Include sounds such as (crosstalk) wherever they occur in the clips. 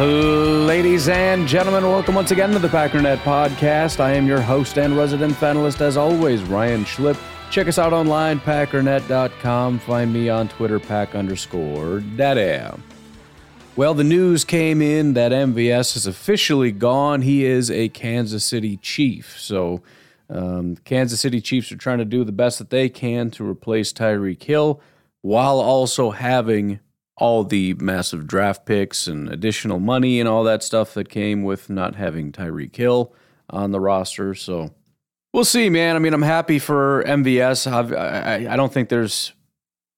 Ladies and gentlemen, welcome once again to the Packernet Podcast. I am your host and resident panelist, as always, Ryan Schlip. Check us out online, packernet.com. Find me on Twitter, pack underscore daddy. Well, the news came in that MVS is officially gone. He is a Kansas City Chief. So, um, Kansas City Chiefs are trying to do the best that they can to replace Tyreek Hill while also having all the massive draft picks and additional money and all that stuff that came with not having Tyreek Hill on the roster. So we'll see, man. I mean, I'm happy for MVS. I've, I, I don't think there's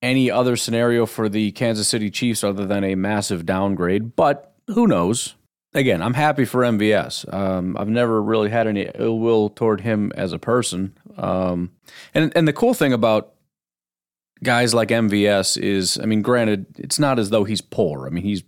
any other scenario for the Kansas City Chiefs other than a massive downgrade, but who knows? Again, I'm happy for MVS. Um, I've never really had any ill will toward him as a person. Um, and and the cool thing about guys like MVS is, I mean, granted, it's not as though he's poor. I mean, he's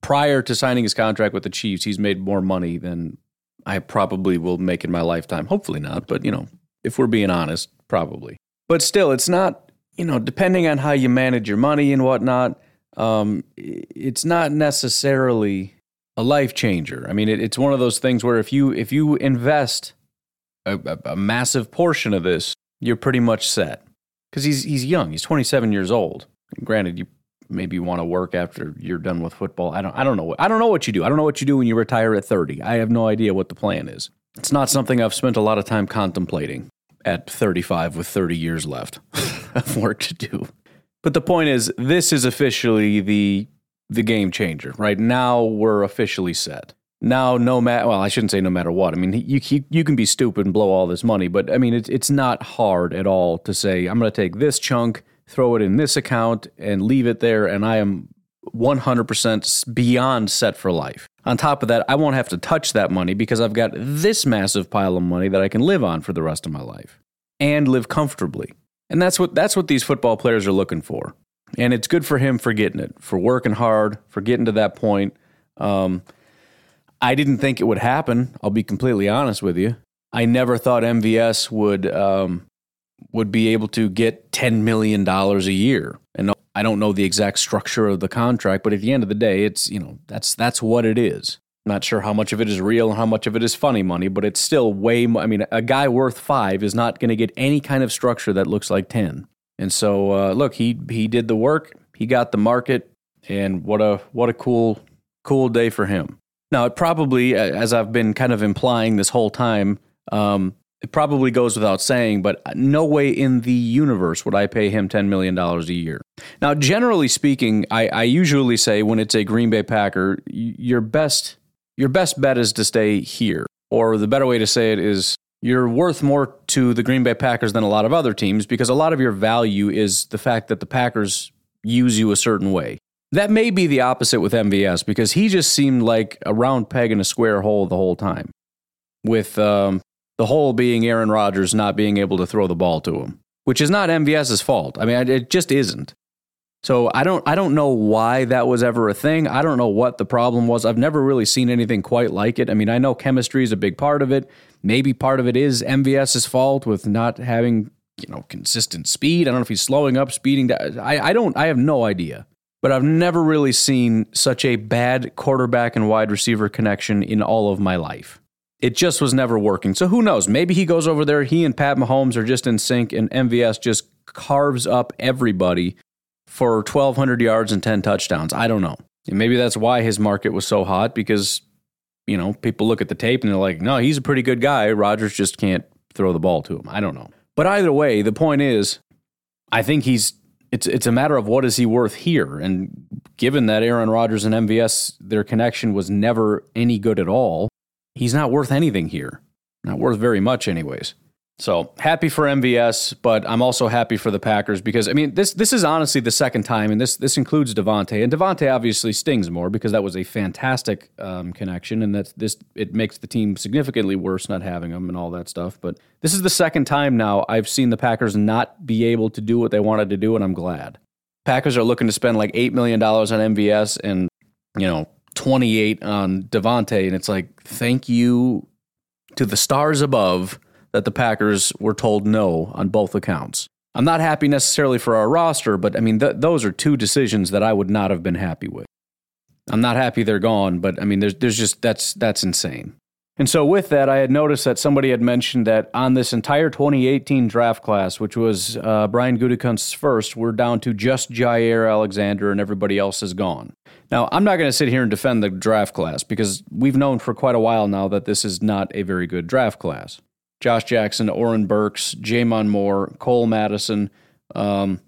prior to signing his contract with the Chiefs, he's made more money than I probably will make in my lifetime. Hopefully not, but you know, if we're being honest, probably. But still, it's not, you know, depending on how you manage your money and whatnot, um, it's not necessarily a life changer. I mean, it, it's one of those things where if you if you invest a, a, a massive portion of this, you're pretty much set because he's he's young. He's 27 years old. Granted, you maybe want to work after you're done with football. I don't I don't know what I don't know what you do. I don't know what you do when you retire at 30. I have no idea what the plan is. It's not something I've spent a lot of time contemplating at 35 with 30 years left (laughs) of work to do. But the point is this is officially the the game changer. Right now we're officially set now no matter well i shouldn't say no matter what. I mean you, you, you can be stupid and blow all this money but i mean it's, it's not hard at all to say i'm going to take this chunk throw it in this account and leave it there and i am 100% beyond set for life. On top of that i won't have to touch that money because i've got this massive pile of money that i can live on for the rest of my life and live comfortably. And that's what that's what these football players are looking for. And it's good for him for getting it for working hard for getting to that point. Um, I didn't think it would happen. I'll be completely honest with you. I never thought MVS would um, would be able to get ten million dollars a year. And I don't know the exact structure of the contract, but at the end of the day, it's you know that's that's what it is. Not sure how much of it is real and how much of it is funny money, but it's still way. I mean, a guy worth five is not going to get any kind of structure that looks like ten. And so, uh, look, he he did the work. He got the market, and what a what a cool cool day for him. Now, it probably, as I've been kind of implying this whole time, um, it probably goes without saying, but no way in the universe would I pay him $10 million a year. Now, generally speaking, I, I usually say when it's a Green Bay Packer, your best, your best bet is to stay here. Or the better way to say it is you're worth more to the Green Bay Packers than a lot of other teams because a lot of your value is the fact that the Packers use you a certain way. That may be the opposite with MVS because he just seemed like a round peg in a square hole the whole time, with um, the hole being Aaron Rodgers not being able to throw the ball to him, which is not MVS's fault. I mean, it just isn't. So I don't I don't know why that was ever a thing. I don't know what the problem was. I've never really seen anything quite like it. I mean, I know chemistry is a big part of it. Maybe part of it is MVS's fault with not having, you know, consistent speed. I don't know if he's slowing up, speeding down. I, I don't I have no idea but I've never really seen such a bad quarterback and wide receiver connection in all of my life. it just was never working. So who knows? Maybe he goes over there, he and Pat Mahomes are just in sync, and MVS just carves up everybody for 1,200 yards and 10 touchdowns. I don't know. And maybe that's why his market was so hot because, you know, people look at the tape and they're like, no, he's a pretty good guy. Rodgers just can't throw the ball to him. I don't know. But either way, the point is, I think he's it's it's a matter of what is he worth here. And given that Aaron Rodgers and MVS, their connection was never any good at all, he's not worth anything here. Not worth very much, anyways. So happy for MVS, but I'm also happy for the Packers because I mean this this is honestly the second time, and this this includes Davante, and Davante obviously stings more because that was a fantastic um, connection, and that's this it makes the team significantly worse not having him and all that stuff. But this is the second time now I've seen the Packers not be able to do what they wanted to do, and I'm glad. Packers are looking to spend like eight million dollars on MVS and you know 28 on Davante, and it's like thank you to the stars above that the Packers were told no on both accounts. I'm not happy necessarily for our roster, but I mean, th- those are two decisions that I would not have been happy with. I'm not happy they're gone, but I mean, there's, there's just, that's, that's insane. And so, with that, I had noticed that somebody had mentioned that on this entire 2018 draft class, which was uh, Brian Gutekunst's first, we're down to just Jaire Alexander and everybody else is gone. Now, I'm not going to sit here and defend the draft class because we've known for quite a while now that this is not a very good draft class. Josh Jackson, Oren Burks, J'Mon Moore, Cole Madison, um,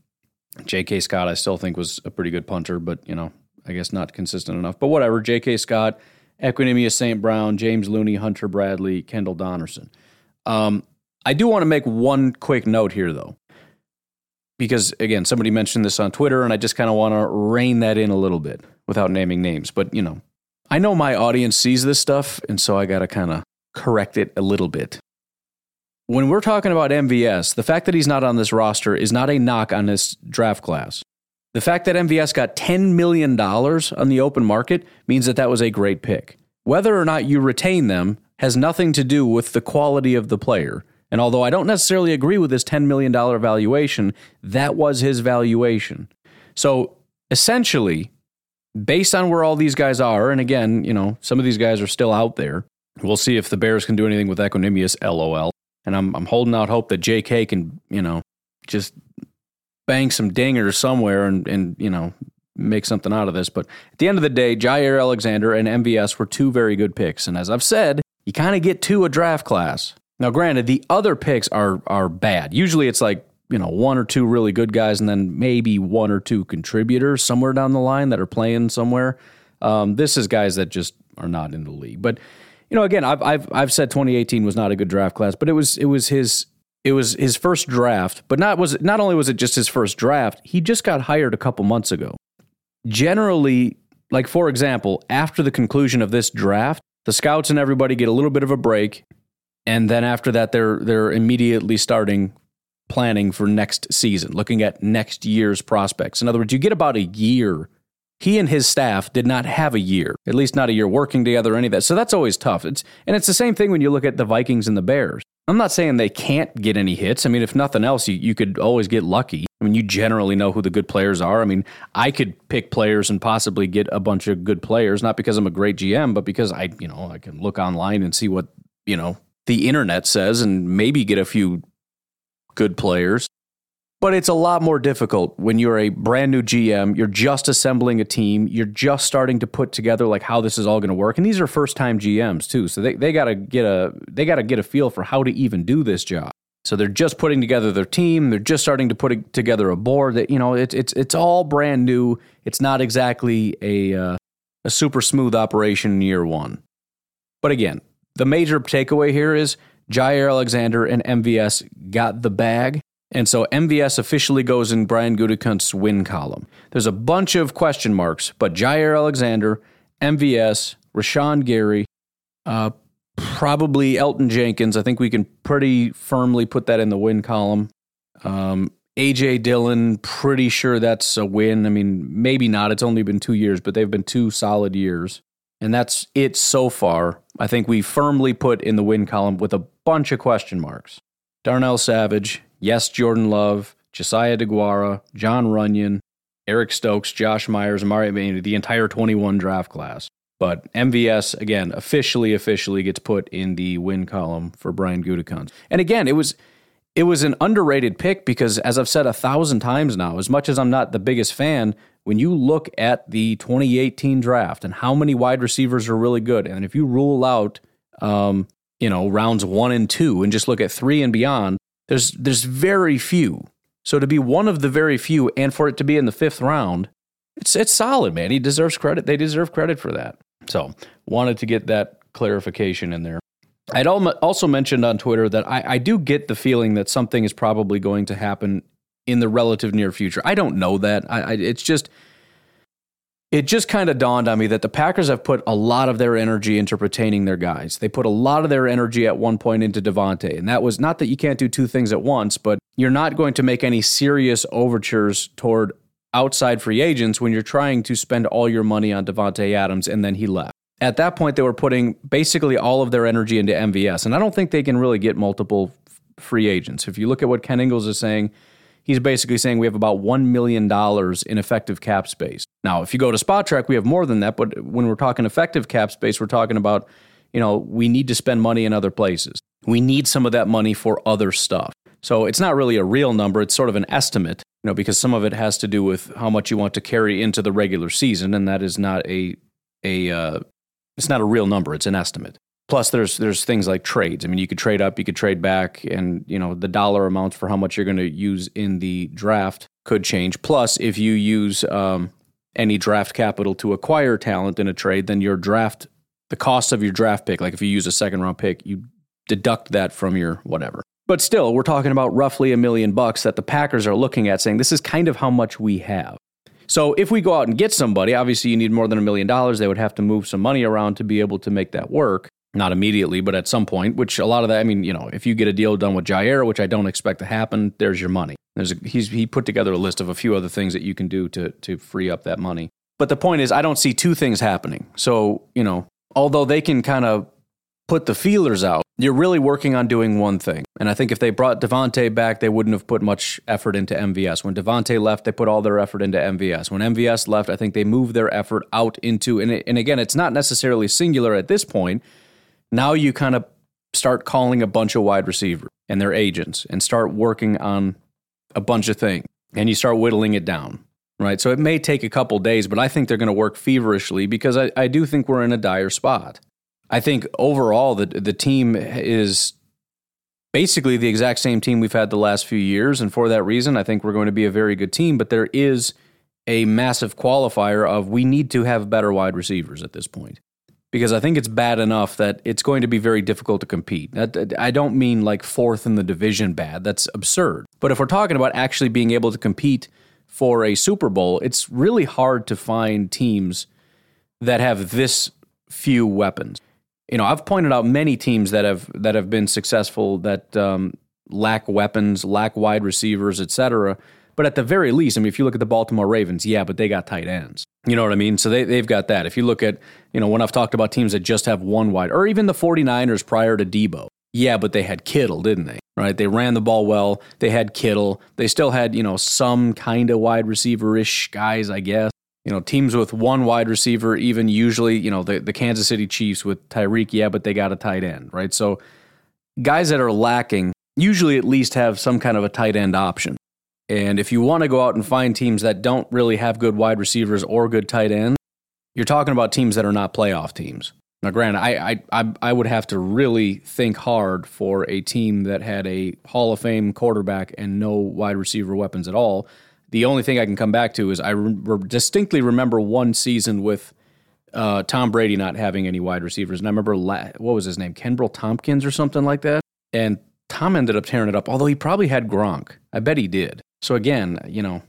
J.K. Scott. I still think was a pretty good punter, but you know, I guess not consistent enough. But whatever. J.K. Scott, Equanimeous St. Brown, James Looney, Hunter Bradley, Kendall Donnerson. Um, I do want to make one quick note here, though, because again, somebody mentioned this on Twitter, and I just kind of want to rein that in a little bit without naming names. But you know, I know my audience sees this stuff, and so I got to kind of correct it a little bit when we're talking about MVS, the fact that he's not on this roster is not a knock on this draft class. The fact that MVS got $10 million on the open market means that that was a great pick. Whether or not you retain them has nothing to do with the quality of the player. And although I don't necessarily agree with his $10 million valuation, that was his valuation. So essentially, based on where all these guys are, and again, you know, some of these guys are still out there. We'll see if the Bears can do anything with Equanimeous, LOL and I'm I'm holding out hope that J.K. can you know just bang some dingers somewhere and and you know make something out of this. But at the end of the day, Jaire Alexander and MVS were two very good picks, and as I've said, you kind of get two a draft class. Now, granted, the other picks are are bad. Usually, it's like you know one or two really good guys, and then maybe one or two contributors somewhere down the line that are playing somewhere. Um, this is guys that just are not in the league, but you know, again, I've I've I've said 2018 was not a good draft class, but it was it was his it was his first draft. But not was not only was it just his first draft, he just got hired a couple months ago. Generally, like for example, after the conclusion of this draft, the scouts and everybody get a little bit of a break, and then after that, they're they're immediately starting planning for next season, looking at next year's prospects. In other words, you get about a year he and his staff did not have a year, at least not a year working together or any of that. So that's always tough. It's, and it's the same thing when you look at the Vikings and the Bears. I'm not saying they can't get any hits. I mean, if nothing else, you, you could always get lucky. I mean, you generally know who the good players are. I mean, I could pick players and possibly get a bunch of good players, not because I'm a great GM, but because I, you know, I can look online and see what, you know, the internet says and maybe get a few good players. But it's a lot more difficult when you're a brand new GM, you're just assembling a team, you're just starting to put together like how this is all going to work. And these are first time GMs too. So they, they gotta get a they gotta get a feel for how to even do this job. So they're just putting together their team, they're just starting to put together a board that, you know, it's it's it's all brand new. It's not exactly a uh, a super smooth operation in year one. But again, the major takeaway here is Jaire Alexander and MVS got the bag and so MVS officially goes in Brian Gutekunst's win column. There's a bunch of question marks, but Jaire Alexander, MVS, Rashan Gary, uh, probably Elgton Jenkins. I think we can pretty firmly put that in the win column. Um, AJ Dillon, pretty sure that's a win. I mean, maybe not. It's only been two years, but they've been two solid years. And that's it so far. I think we firmly put in the win column with a bunch of question marks. Darnell Savage, yes, Jordan Love, Josiah Deguara, Jon Runyan, Eric Stokes, Josh Myers, the entire 21 draft class. But MVS again officially officially gets put in the win column for Brian Gutekunst. And again, it was it was an underrated pick because as I've said a thousand times now, as much as I'm not the biggest fan, when you look at the 2018 draft and how many wide receivers are really good, and if you rule out um, you know rounds one and two and just look at three and beyond, there's there's very few. So to be one of the very few and for it to be in the fifth round, it's it's solid, man. He deserves credit. They deserve credit for that. So wanted to get that clarification in there. I'd also mentioned on Twitter that I, I do get the feeling that something is probably going to happen in the relative near future. I don't know that. I, I it's just it just kind of dawned on me that the Packers have put a lot of their energy into retaining their guys. They put a lot of their energy at one point into Davante, and that was not that you can't do two things at once, but you're not going to make any serious overtures toward outside free agents when you're trying to spend all your money on Davante Adams and then he left. At that point, they were putting basically all of their energy into MVS, and I don't think they can really get multiple free agents. If you look at what Ken Ingalls is saying, he's basically saying we have about $1 million in effective cap space. Now, if you go to Spot Spotrac, we have more than that, but when we're talking effective cap space, we're talking about, you know, we need to spend money in other places. We need some of that money for other stuff. So it's not really a real number, it's sort of an estimate you know, because some of it has to do with how much you want to carry into the regular season, and that is not a a uh, it's not a real number; it's an estimate. Plus, there's there's things like trades. I mean, you could trade up, you could trade back, and you know the dollar amounts for how much you're going to use in the draft could change. Plus, if you use um, any draft capital to acquire talent in a trade, then your draft the cost of your draft pick, like if you use a second round pick, you deduct that from your whatever. But still, we're talking about roughly a million bucks that the Packers are looking at saying this is kind of how much we have. So if we go out and get somebody, obviously you need more than a million dollars. They would have to move some money around to be able to make that work. Not immediately, but at some point, which a lot of that, I mean, you know, if you get a deal done with Jaire, which I don't expect to happen, there's your money. There's a, he's, he put together a list of a few other things that you can do to, to free up that money. But the point is, I don't see two things happening. So, you know, although they can kind of put the feelers out, you're really working on doing one thing. And I think if they brought Davante back, they wouldn't have put much effort into MVS. When Davante left, they put all their effort into MVS. When MVS left, I think they moved their effort out into, and, it, and again, it's not necessarily singular at this point. Now you kind of start calling a bunch of wide receivers and their agents and start working on a bunch of things and you start whittling it down. Right. So it may take a couple days, but I think they're going to work feverishly because I, I do think we're in a dire spot. I think overall the the team is basically the exact same team we've had the last few years, and for that reason, I think we're going to be a very good team. But there is a massive qualifier of we need to have better wide receivers at this point because I think it's bad enough that it's going to be very difficult to compete. I don't mean like fourth in the division bad. That's absurd. But if we're talking about actually being able to compete for a Super Bowl, it's really hard to find teams that have this few weapons you know, I've pointed out many teams that have that have been successful that um, lack weapons, lack wide receivers, etc. But at the very least, I mean, if you look at the Baltimore Ravens, yeah, but they got tight ends. You know what I mean? So they, they've got that. If you look at, you know, when I've talked about teams that just have one wide, or even the 49ers prior to Deebo. yeah, but they had Kittle, didn't they? Right? They ran the ball well. They had Kittle. They still had, you know, some kind of wide receiver ish guys, I guess you know, teams with one wide receiver, even usually, you know, the, the Kansas City Chiefs with Tyreek, yeah, but they got a tight end, right? So guys that are lacking usually at least have some kind of a tight end option. And if you want to go out and find teams that don't really have good wide receivers or good tight ends, you're talking about teams that are not playoff teams. Now, granted, I, I, I would have to really think hard for a team that had a Hall of Fame quarterback and no wide receiver weapons at all the only thing I can come back to is I re- distinctly remember one season with uh, Tom Brady not having any wide receivers, and I remember la- what was his name, Kenbrell Thompkins or something like that, and Tom ended up tearing it up. Although he probably had Gronk, I bet he did. So again, you know,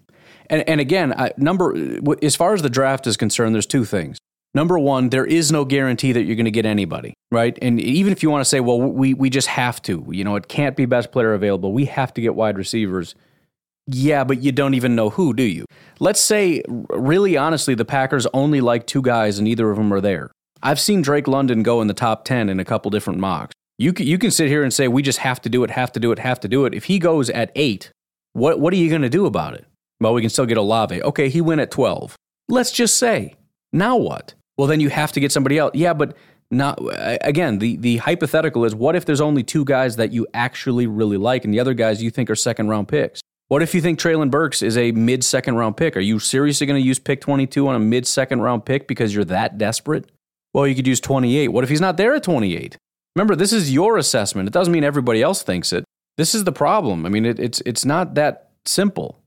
and and again, I, number as far as the draft is concerned, there's two things. Number one, there is no guarantee that you're going to get anybody, right? And even if you want to say, well, we we just have to, you know, it can't be best player available. We have to get wide receivers yeah, but you don't even know who, do you? Let's say, really honestly, the Packers only like two guys and neither of them are there. I've seen Drake London go in the top 10 in a couple different mocks. You can, you can sit here and say, we just have to do it, have to do it, have to do it. If he goes at eight, what, what are you going to do about it? Well, we can still get Olave. Okay, he went at 12. Let's just say, now what? Well, then you have to get somebody else. Yeah, but not again. The the hypothetical is what if there's only two guys that you actually really like, and the other guys you think are second round picks? What if you think Treylon Burks is a mid second round pick? Are you seriously going to use pick 22 on a mid second round pick because you're that desperate? Well, you could use 28. What if he's not there at 28? Remember, this is your assessment. It doesn't mean everybody else thinks it. This is the problem. I mean, it, it's it's not that simple.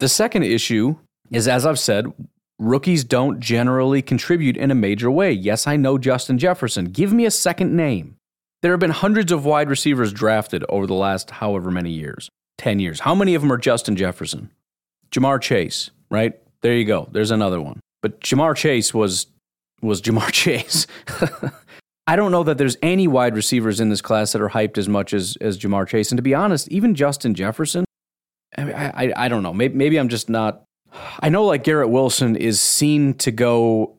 The second issue is, as I've said, rookies don't generally contribute in a major way. Yes, I know Justin Jefferson. Give me a second name. There have been hundreds of wide receivers drafted over the last however many years 10 years. How many of them are Justin Jefferson? Ja'Marr Chase, right? There you go. There's another one. But Ja'Marr Chase was was Ja'Marr (laughs) Chase. I don't know that there's any wide receivers in this class that are hyped as much as as Ja'Marr Chase. And to be honest, even Justin Jefferson, I, I, I don't know. Maybe, maybe I'm just not. I know like Garrett Wilson is seen to go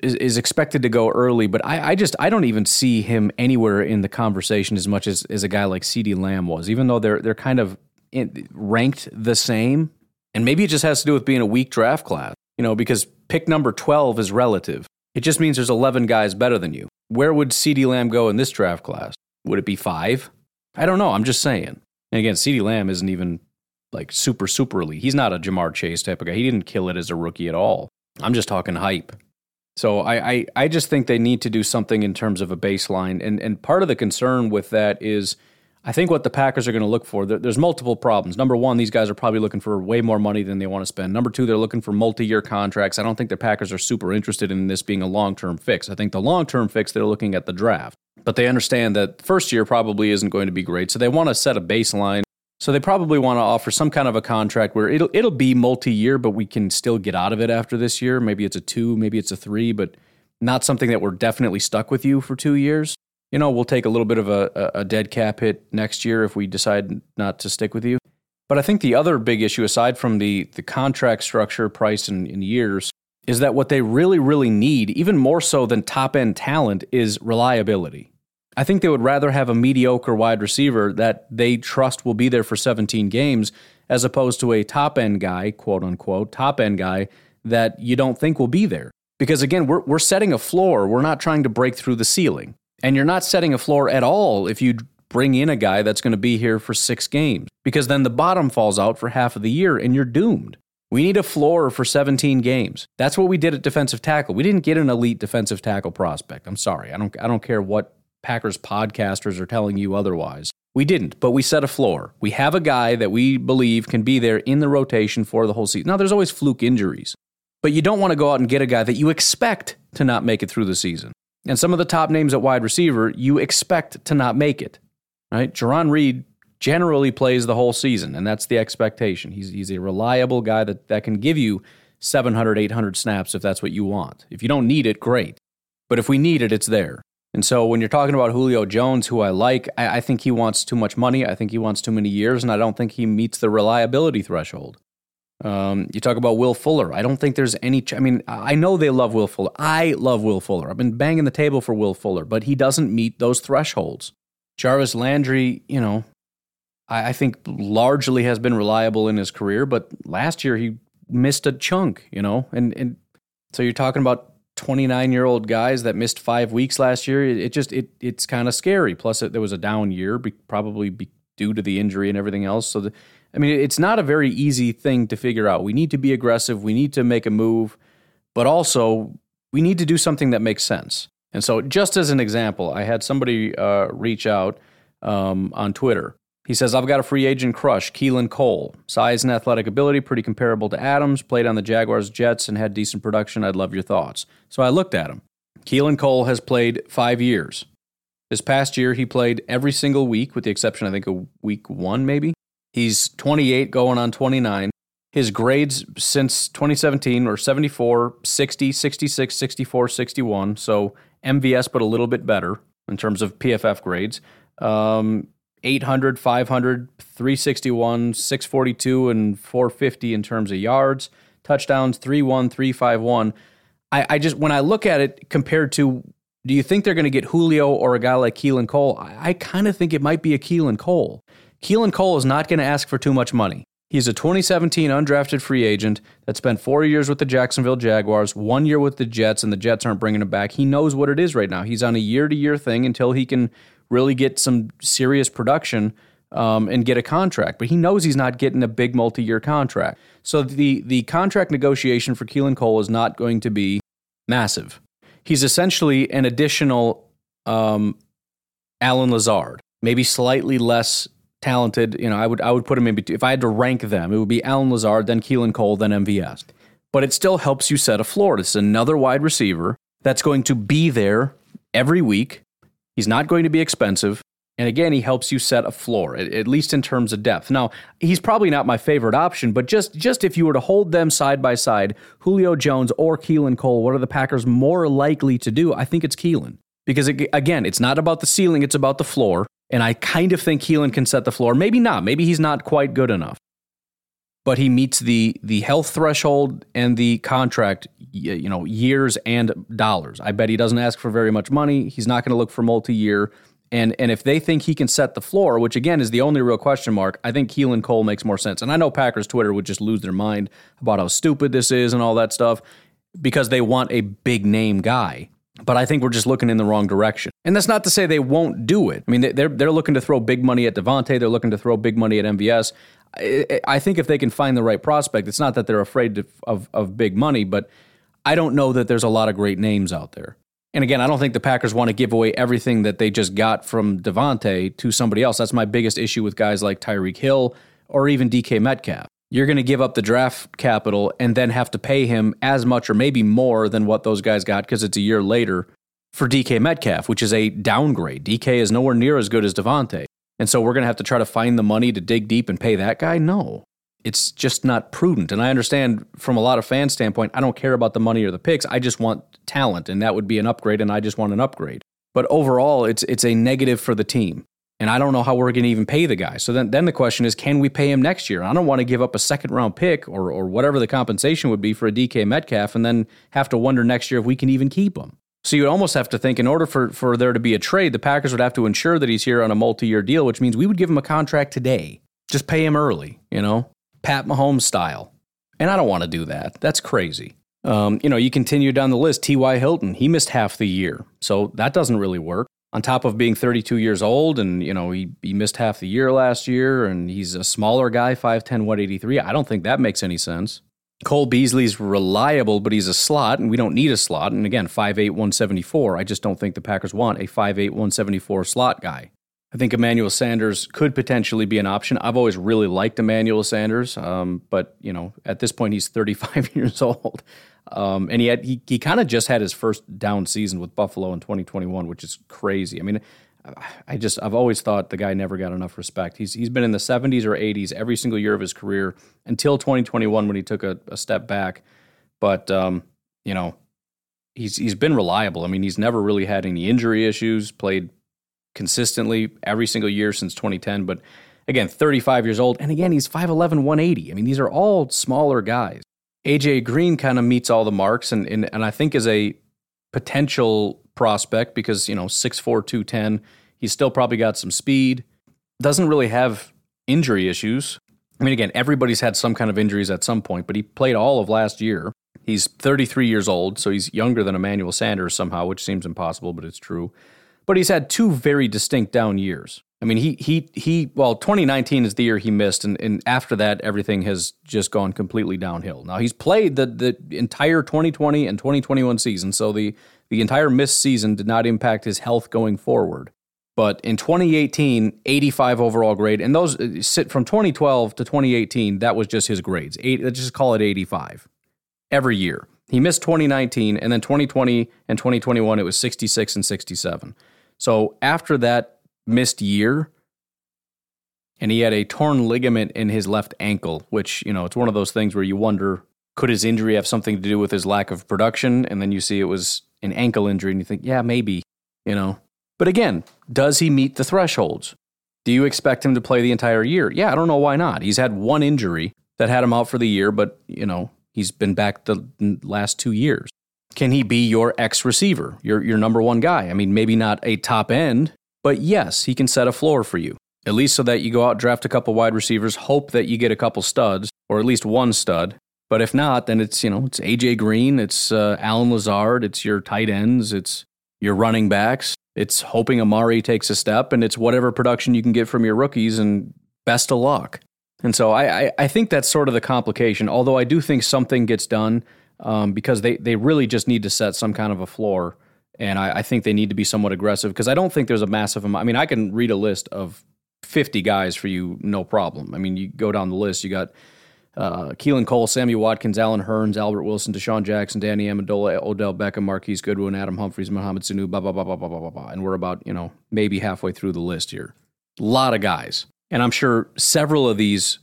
is, is expected to go early, but I, I just I don't even see him anywhere in the conversation as much as, as a guy like CeeDee Lamb was, even though they're they're kind of in, ranked the same. And maybe it just has to do with being a weak draft class, you know, because pick number 12 is relative. It just means there's 11 guys better than you. Where would CeeDee Lamb go in this draft class? Would it be five? I don't know. I'm just saying. And again, CeeDee Lamb isn't even like super, super elite. He's not a Ja'Marr Chase type of guy. He didn't kill it as a rookie at all. I'm just talking hype. So I, I, I just think they need to do something in terms of a baseline. And, and part of the concern with that is I think what the Packers are going to look for, there's multiple problems. Number one, these guys are probably looking for way more money than they want to spend. Number two, they're looking for multi year contracts. I don't think the Packers are super interested in this being a long term fix. I think the long term fix, they're looking at the draft. But they understand that first year probably isn't going to be great. So they want to set a baseline. So they probably want to offer some kind of a contract where it'll it'll be multi year, but we can still get out of it after this year. Maybe it's a two, maybe it's a three, but not something that we're definitely stuck with you for two years you know, we'll take a little bit of a, a dead cap hit next year if we decide not to stick with you. But I think the other big issue, aside from the, the contract structure, price, and, in years, is that what they really, really need, even more so than top end talent, is reliability. I think they would rather have a mediocre wide receiver that they trust will be there for 17 games as opposed to a top end guy, quote unquote, top end guy that you don't think will be there. Because again, we're, we're setting a floor, we're not trying to break through the ceiling. And you're not setting a floor at all if you bring in a guy that's going to be here for six games, because then the bottom falls out for half of the year and you're doomed. We need a floor for 17 games. That's what we did at defensive tackle. We didn't get an elite defensive tackle prospect. I'm sorry. I don't I don't care what Packers podcasters are telling you otherwise. We didn't, but we set a floor. We have a guy that we believe can be there in the rotation for the whole season. Now there's always fluke injuries, but you don't want to go out and get a guy that you expect to not make it through the season. And some of the top names at wide receiver, you expect to not make it. Right? Jarran Reed generally plays the whole season, and that's the expectation. He's, he's a reliable guy that, that can give you 700, 800 snaps if that's what you want. If you don't need it, great. But if we need it, it's there. And so when you're talking about Julio Jones, who I like, I, I think he wants too much money. I think he wants too many years, and I don't think he meets the reliability threshold. Um, you talk about Will Fuller. I don't think there's any. Ch- I mean, I know they love Will Fuller. I love Will Fuller. I've been banging the table for Will Fuller, but he doesn't meet those thresholds. Jarvis Landry, you know, I, I think largely has been reliable in his career, but last year he missed a chunk, you know, and and so you're talking about 29 year old guys that missed five weeks last year. It, it just it it's kind of scary. Plus, it, there was a down year, be, probably be, due to the injury and everything else. So the, I mean, it's not a very easy thing to figure out. We need to be aggressive, we need to make a move, but also we need to do something that makes sense. And so, just as an example, I had somebody uh, reach out um, on Twitter. He says, I've got a free agent crush, Keelan Cole. Size and athletic ability pretty comparable to Adams, played on the Jaguars Jets and had decent production. I'd love your thoughts. So I looked at him. Keelan Cole has played five years. This past year, he played every single week, with the exception, I think, of week one, maybe. He's 28 going on 29. His grades since 2017 were 74, 60, 66, 64, 61. So MVS, but a little bit better in terms of PFF grades. Um, 800, 500, 361, 642, and 450 in terms of yards. Touchdowns, 3 1, 3 5 1. I, I just, when I look at it compared to, do you think they're going to get Julio or a guy like Keelan Cole? I, I kind of think it might be a Keelan Cole. Keelan Cole is not going to ask for too much money. He's a 2017 undrafted free agent that spent four years with the Jacksonville Jaguars, one year with the Jets, and the Jets aren't bringing him back. He knows what it is right now. He's on a year to year thing until he can really get some serious production um, and get a contract. But he knows he's not getting a big multi year contract. So the, the contract negotiation for Keelan Cole is not going to be massive. He's essentially an additional um, Allen Lazard, maybe slightly less talented. You know, I would I would put him in between. If I had to rank them, it would be Allen Lazard, then Keelan Cole, then MVS. But it still helps you set a floor. It's another wide receiver that's going to be there every week. He's not going to be expensive. And again, he helps you set a floor, at, least in terms of depth. Now, he's probably not my favorite option, but just, just if you were to hold them side by side, Julio Jones or Keelan Cole, what are the Packers more likely to do? I think it's Keelan. Because again, it's not about the ceiling, it's about the floor. And I kind of think Keelan can set the floor. Maybe not. Maybe he's not quite good enough. But he meets the the health threshold and the contract, you know, years and dollars. I bet he doesn't ask for very much money. He's not going to look for multi-year. And and if they think he can set the floor, which again is the only real question mark, I think Keelan Cole makes more sense. And I know Packers Twitter would just lose their mind about how stupid this is and all that stuff because they want a big name guy but I think we're just looking in the wrong direction. And that's not to say they won't do it. I mean, they're they're looking to throw big money at Davante. They're looking to throw big money at MVS. I think if they can find the right prospect, it's not that they're afraid of, of, of big money, but I don't know that there's a lot of great names out there. And again, I don't think the Packers want to give away everything that they just got from Davante to somebody else. That's my biggest issue with guys like Tyreek Hill or even DK Metcalf you're going to give up the draft capital and then have to pay him as much or maybe more than what those guys got because it's a year later for DK Metcalf, which is a downgrade. DK is nowhere near as good as Davante. And so we're going to have to try to find the money to dig deep and pay that guy? No. It's just not prudent. And I understand from a lot of fan standpoint, I don't care about the money or the picks. I just want talent and that would be an upgrade and I just want an upgrade. But overall, it's it's a negative for the team and I don't know how we're going to even pay the guy. So then, then the question is, can we pay him next year? I don't want to give up a second round pick or, or whatever the compensation would be for a DK Metcalf and then have to wonder next year if we can even keep him. So you almost have to think in order for, for there to be a trade, the Packers would have to ensure that he's here on a multi year deal, which means we would give him a contract today. Just pay him early, you know, Pat Mahomes style. And I don't want to do that. That's crazy. Um, you know, you continue down the list. T.Y. Hilton, he missed half the year. So that doesn't really work on top of being 32 years old and you know he, he missed half the year last year and he's a smaller guy 5'10 183 i don't think that makes any sense. Cole beasley's reliable but he's a slot and we don't need a slot. And again 5'8 174 i just don't think the packers want a 5'8 174 slot guy. I think emmanuel sanders could potentially be an option. I've always really liked emmanuel sanders um, but you know at this point he's 35 (laughs) years old um, and he had he, he kind of just had his first down season with Buffalo in 2021, which is crazy. I mean, I just I've always thought the guy never got enough respect. He's he's been in the 70s or 80s every single year of his career until 2021 when he took a, a step back. But um, you know, he's he's been reliable. I mean, he's never really had any injury issues. Played consistently every single year since 2010. But again, 35 years old, and again, he's 5'11", 180. I mean, these are all smaller guys. AJ Green kind of meets all the marks and, and, and I think is a potential prospect because, you know, 6'4, 210. He's still probably got some speed. Doesn't really have injury issues. I mean, again, everybody's had some kind of injuries at some point, but he played all of last year. He's 33 years old, so he's younger than Emmanuel Sanders somehow, which seems impossible, but it's true. But he's had two very distinct down years. I mean, he he he. Well, 2019 is the year he missed, and, and after that, everything has just gone completely downhill. Now he's played the the entire 2020 and 2021 season, so the the entire missed season did not impact his health going forward. But in 2018, 85 overall grade, and those uh, sit from 2012 to 2018. That was just his grades. Eight, let's just call it 85 every year. He missed 2019, and then 2020 and 2021, it was 66 and 67. So after that missed year and he had a torn ligament in his left ankle, which, you know, it's one of those things where you wonder could his injury have something to do with his lack of production? And then you see it was an ankle injury and you think, yeah, maybe, you know. But again, does he meet the thresholds? Do you expect him to play the entire year? Yeah, I don't know why not. He's had one injury that had him out for the year, but, you know, he's been back the last two years. Can he be your X receiver, your, your number one guy? I mean, maybe not a top end, but yes, he can set a floor for you. at least so that you go out, draft a couple wide receivers, hope that you get a couple studs or at least one stud. But if not, then it's, you know, it's AJ Green, it's uh, Allen Lazard, it's your tight ends, it's your running backs. It's hoping Amari takes a step and it's whatever production you can get from your rookies and best of luck. And so I, I, I think that's sort of the complication, although I do think something gets done um, because they, they really just need to set some kind of a floor. And I, I think they need to be somewhat aggressive because I don't think there's a massive amount. I mean, I can read a list of 50 guys for you, no problem. I mean, you go down the list, you got uh, Keelan Cole, Sammy Watkins, Allen Hurns, Albert Wilson, DeSean Jackson, Danny Amendola, Odell Beckham, Marquise Goodwin, Adam Humphries, Mohamed Sanu, blah, blah, blah, blah, blah, blah, blah. And we're about, you know, maybe halfway through the list here. A lot of guys. And I'm sure several of these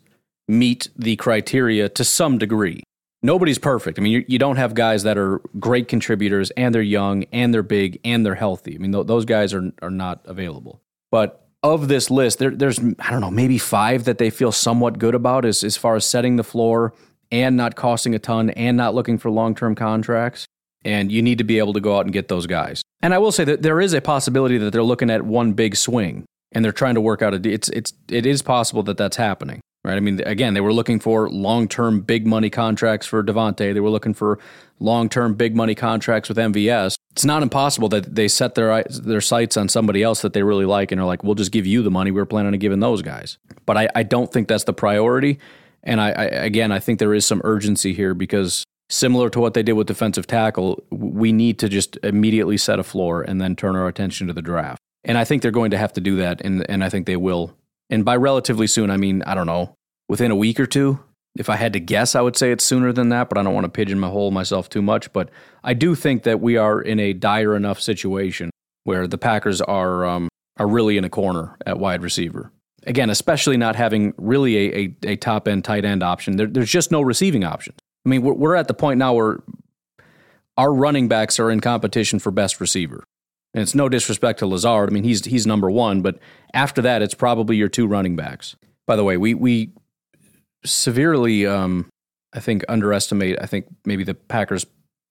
meet the criteria to some degree. Nobody's perfect. I mean, you, you don't have guys that are great contributors and they're young and they're big and they're healthy. I mean, th- those guys are, are not available. But of this list, there, there's, I don't know, maybe five that they feel somewhat good about as, as far as setting the floor and not costing a ton and not looking for long term contracts. And you need to be able to go out and get those guys. And I will say that there is a possibility that they're looking at one big swing and they're trying to work out a. It's it's it is possible that that's happening right? I mean, again, they were looking for long term big money contracts for Davante. They were looking for long term big money contracts with MVS. It's not impossible that they set their their sights on somebody else that they really like and are like, we'll just give you the money we are planning on giving those guys. But I, I don't think that's the priority. And I, I again, I think there is some urgency here because similar to what they did with defensive tackle, we need to just immediately set a floor and then turn our attention to the draft. And I think they're going to have to do that, and, and I think they will and by relatively soon, I mean, I don't know, within a week or two. If I had to guess, I would say it's sooner than that, but I don't want to pigeonhole myself too much. But I do think that we are in a dire enough situation where the Packers are um, are really in a corner at wide receiver. Again, especially not having really a, a, a top end tight end option. There, there's just no receiving options. I mean, we're, we're at the point now where our running backs are in competition for best receiver. And it's no disrespect to Lazard. I mean, he's he's number one, but after that, it's probably your two running backs. By the way, we we severely, um, I think, underestimate. I think maybe the Packers'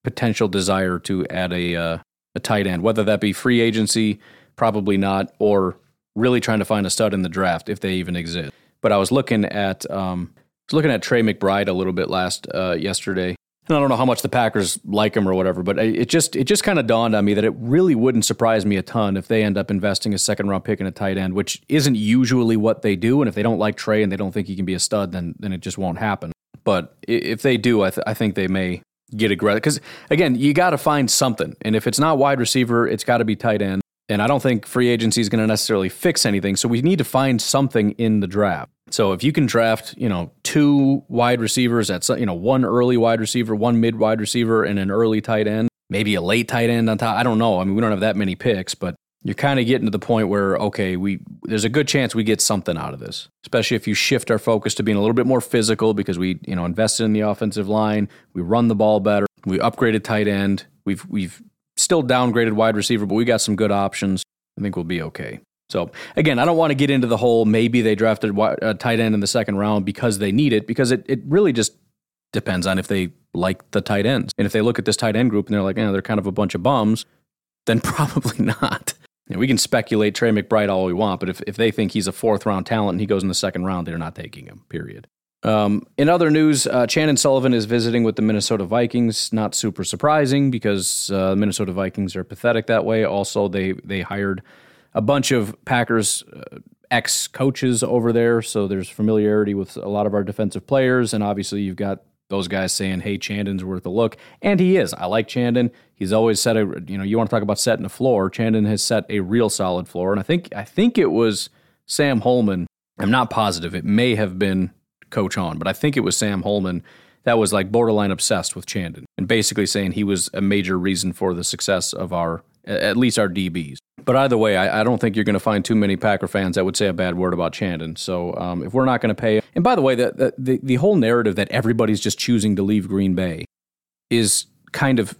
potential desire to add a uh, a tight end, whether that be free agency, probably not, or really trying to find a stud in the draft if they even exist. But I was looking at um, I was looking at Trey McBride a little bit last uh, yesterday, and I don't know how much the Packers like him or whatever, but it just it just kind of dawned on me that it really wouldn't surprise me a ton if they end up investing a second round pick in a tight end, which isn't usually what they do. And if they don't like Trey and they don't think he can be a stud, then then it just won't happen. But if they do, I, th- I think they may get aggressive because again, you got to find something, and if it's not wide receiver, it's got to be tight end. And I don't think free agency is going to necessarily fix anything. So we need to find something in the draft. So if you can draft, you know, two wide receivers at you know one early wide receiver, one mid wide receiver, and an early tight end, maybe a late tight end on top. I don't know. I mean, we don't have that many picks, but you're kind of getting to the point where okay, we there's a good chance we get something out of this. Especially if you shift our focus to being a little bit more physical because we you know invested in the offensive line, we run the ball better, we upgraded tight end, we've we've still downgraded wide receiver, but we got some good options. I think we'll be okay. So again, I don't want to get into the whole maybe they drafted a tight end in the second round because they need it because it, it really just depends on if they like the tight ends. And if they look at this tight end group and they're like, eh, they're kind of a bunch of bums, then (laughs) probably not. We can speculate Trey McBride all we want, but if, if they think he's a fourth round talent and he goes in the second round, they're not taking him, period. Um, in other news, uh, Chandon Sullivan is visiting with the Minnesota Vikings. Not super surprising because uh, Minnesota Vikings are pathetic that way. Also, they they hired a bunch of Packers uh, ex coaches over there, so there's familiarity with a lot of our defensive players, and obviously you've got those guys saying, "Hey, Chandon's worth a look," and he is. I like Chandon. He's always set a you know you want to talk about setting a floor. Chandon has set a real solid floor, and I think I think it was Sam Holman. I'm not positive. It may have been Coach On, but I think it was Sam Holman that was like borderline obsessed with Chandon and basically saying he was a major reason for the success of our, at least our DBs. But either way, I, I don't think you're going to find too many Packer fans that would say a bad word about Chandon. So um, if we're not going to pay, and by the way, the, the, the whole narrative that everybody's just choosing to leave Green Bay is kind of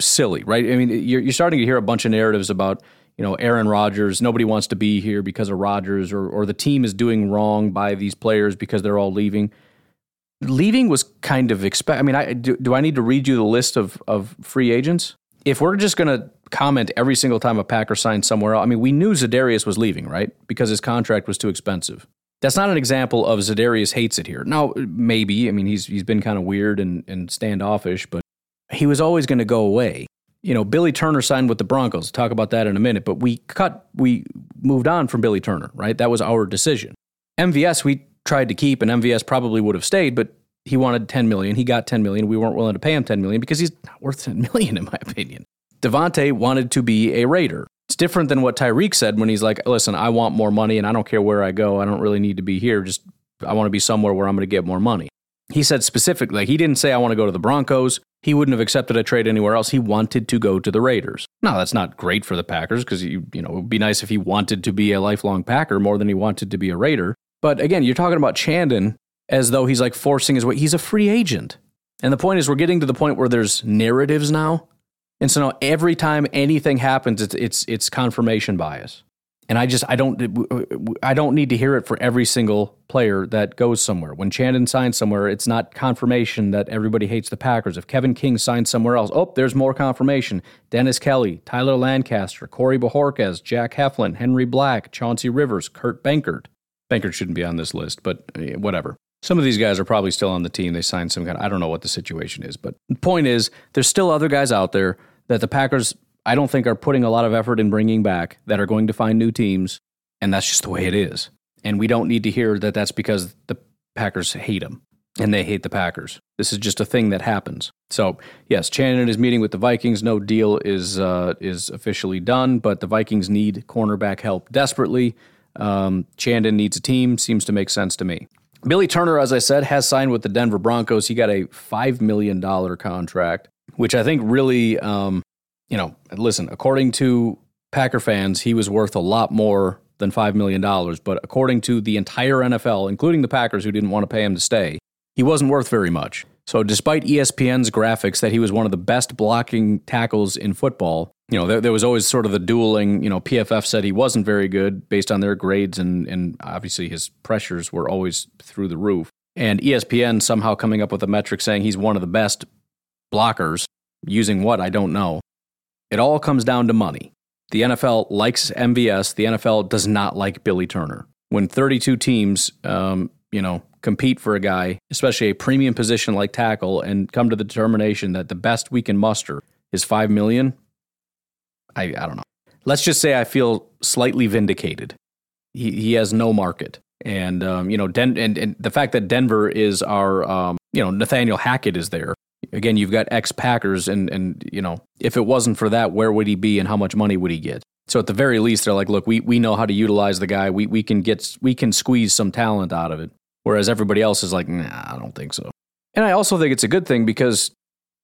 silly, right? I mean, you're, you're starting to hear a bunch of narratives about, you know, Aaron Rodgers, nobody wants to be here because of Rodgers, or, or the team is doing wrong by these players because they're all leaving. Leaving was kind of expect. I mean, I do, do I need to read you the list of, of free agents? If we're just going to comment every single time a Packer signed somewhere else. I mean, we knew Za'Darius was leaving, right? Because his contract was too expensive. That's not an example of Za'Darius hates it here. Now, maybe. I mean, he's he's been kind of weird and, and standoffish, but he was always going to go away. You know, Billy Turner signed with the Broncos. Talk about that in a minute. But we cut, we moved on from Billy Turner, right? That was our decision. MVS, we tried to keep, and MVS probably would have stayed, but he wanted 10 million. He got 10 million. We weren't willing to pay him 10 million because he's not worth 10 million, in my opinion. Davante wanted to be a Raider. It's different than what Tyreek said when he's like, listen, I want more money and I don't care where I go. I don't really need to be here. Just, I want to be somewhere where I'm going to get more money. He said specifically, he didn't say, I want to go to the Broncos. He wouldn't have accepted a trade anywhere else. He wanted to go to the Raiders. Now, that's not great for the Packers because, you, you know, it would be nice if he wanted to be a lifelong Packer more than he wanted to be a Raider. But again, you're talking about Chandon as though he's like forcing his way. He's a free agent. And the point is, we're getting to the point where there's narratives now and so now every time anything happens, it's it's it's confirmation bias. And I just I don't I don't need to hear it for every single player that goes somewhere. When Chandon signs somewhere, it's not confirmation that everybody hates the Packers. If Kevin King signs somewhere else, oh, there's more confirmation. Dennis Kelly, Tyler Lancaster, Corey Bojorquez, Jack Heflin, Henry Black, Chauncey Rivers, Kurt Benkert. Benkert shouldn't be on this list, but eh, whatever. Some of these guys are probably still on the team. They signed some kind of, I don't know what the situation is, but the point is, there's still other guys out there that the Packers, I don't think, are putting a lot of effort in bringing back that are going to find new teams. And that's just the way it is. And we don't need to hear that that's because the Packers hate them and they hate the Packers. This is just a thing that happens. So yes, Chandon is meeting with the Vikings. No deal is uh, is officially done, but the Vikings need cornerback help desperately. Um, Chandon needs a team. Seems to make sense to me. Billy Turner, as I said, has signed with the Denver Broncos. He got a $5 million contract, which I think really, um, you know, listen, according to Packer fans, he was worth a lot more than $5 million. But according to the entire NFL, including the Packers who didn't want to pay him to stay, he wasn't worth very much. So, despite ESPN's graphics that he was one of the best blocking tackles in football, you know, there, there, was always sort of the dueling. You know, PFF said he wasn't very good based on their grades, and and obviously his pressures were always through the roof. And ESPN somehow coming up with a metric saying he's one of the best blockers. Using what I don't know. It all comes down to money. The NFL likes MVS. The NFL does not like Billy Turner. When 32 teams, um, you know, compete for a guy, especially a premium position like tackle, and come to the determination that the best we can muster is five million, I, I don't know. Let's just say I feel slightly vindicated. He, he has no market. And, um, you know, Den- and, and the fact that Denver is our, um, you know, Nathaniel Hackett is there. Again, you've got ex Packers, and, and, you know, if it wasn't for that, where would he be and how much money would he get? So at the very least, they're like, look, we, we know how to utilize the guy. We, we can get, we can squeeze some talent out of it. Whereas everybody else is like, nah, I don't think so. And I also think it's a good thing because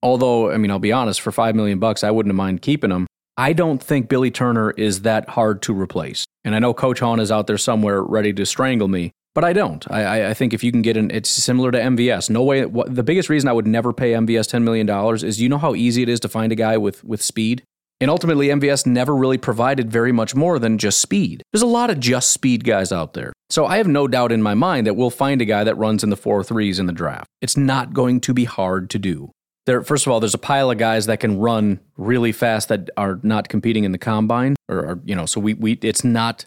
although, I mean, I'll be honest, for five million bucks, I wouldn't mind keeping him. I don't think Billy Turner is that hard to replace. And I know Coach Hahn is out there somewhere ready to strangle me, but I don't. I, I think if you can get an, it's similar to MVS. No way. What, the biggest reason I would never pay MVS $10 million is you know how easy it is to find a guy with, with speed? And ultimately, MVS never really provided very much more than just speed. There's a lot of just speed guys out there. So I have no doubt in my mind that we'll find a guy that runs in the four threes in the draft. It's not going to be hard to do there first of all there's a pile of guys that can run really fast that are not competing in the combine or, or, you know so we, we it's not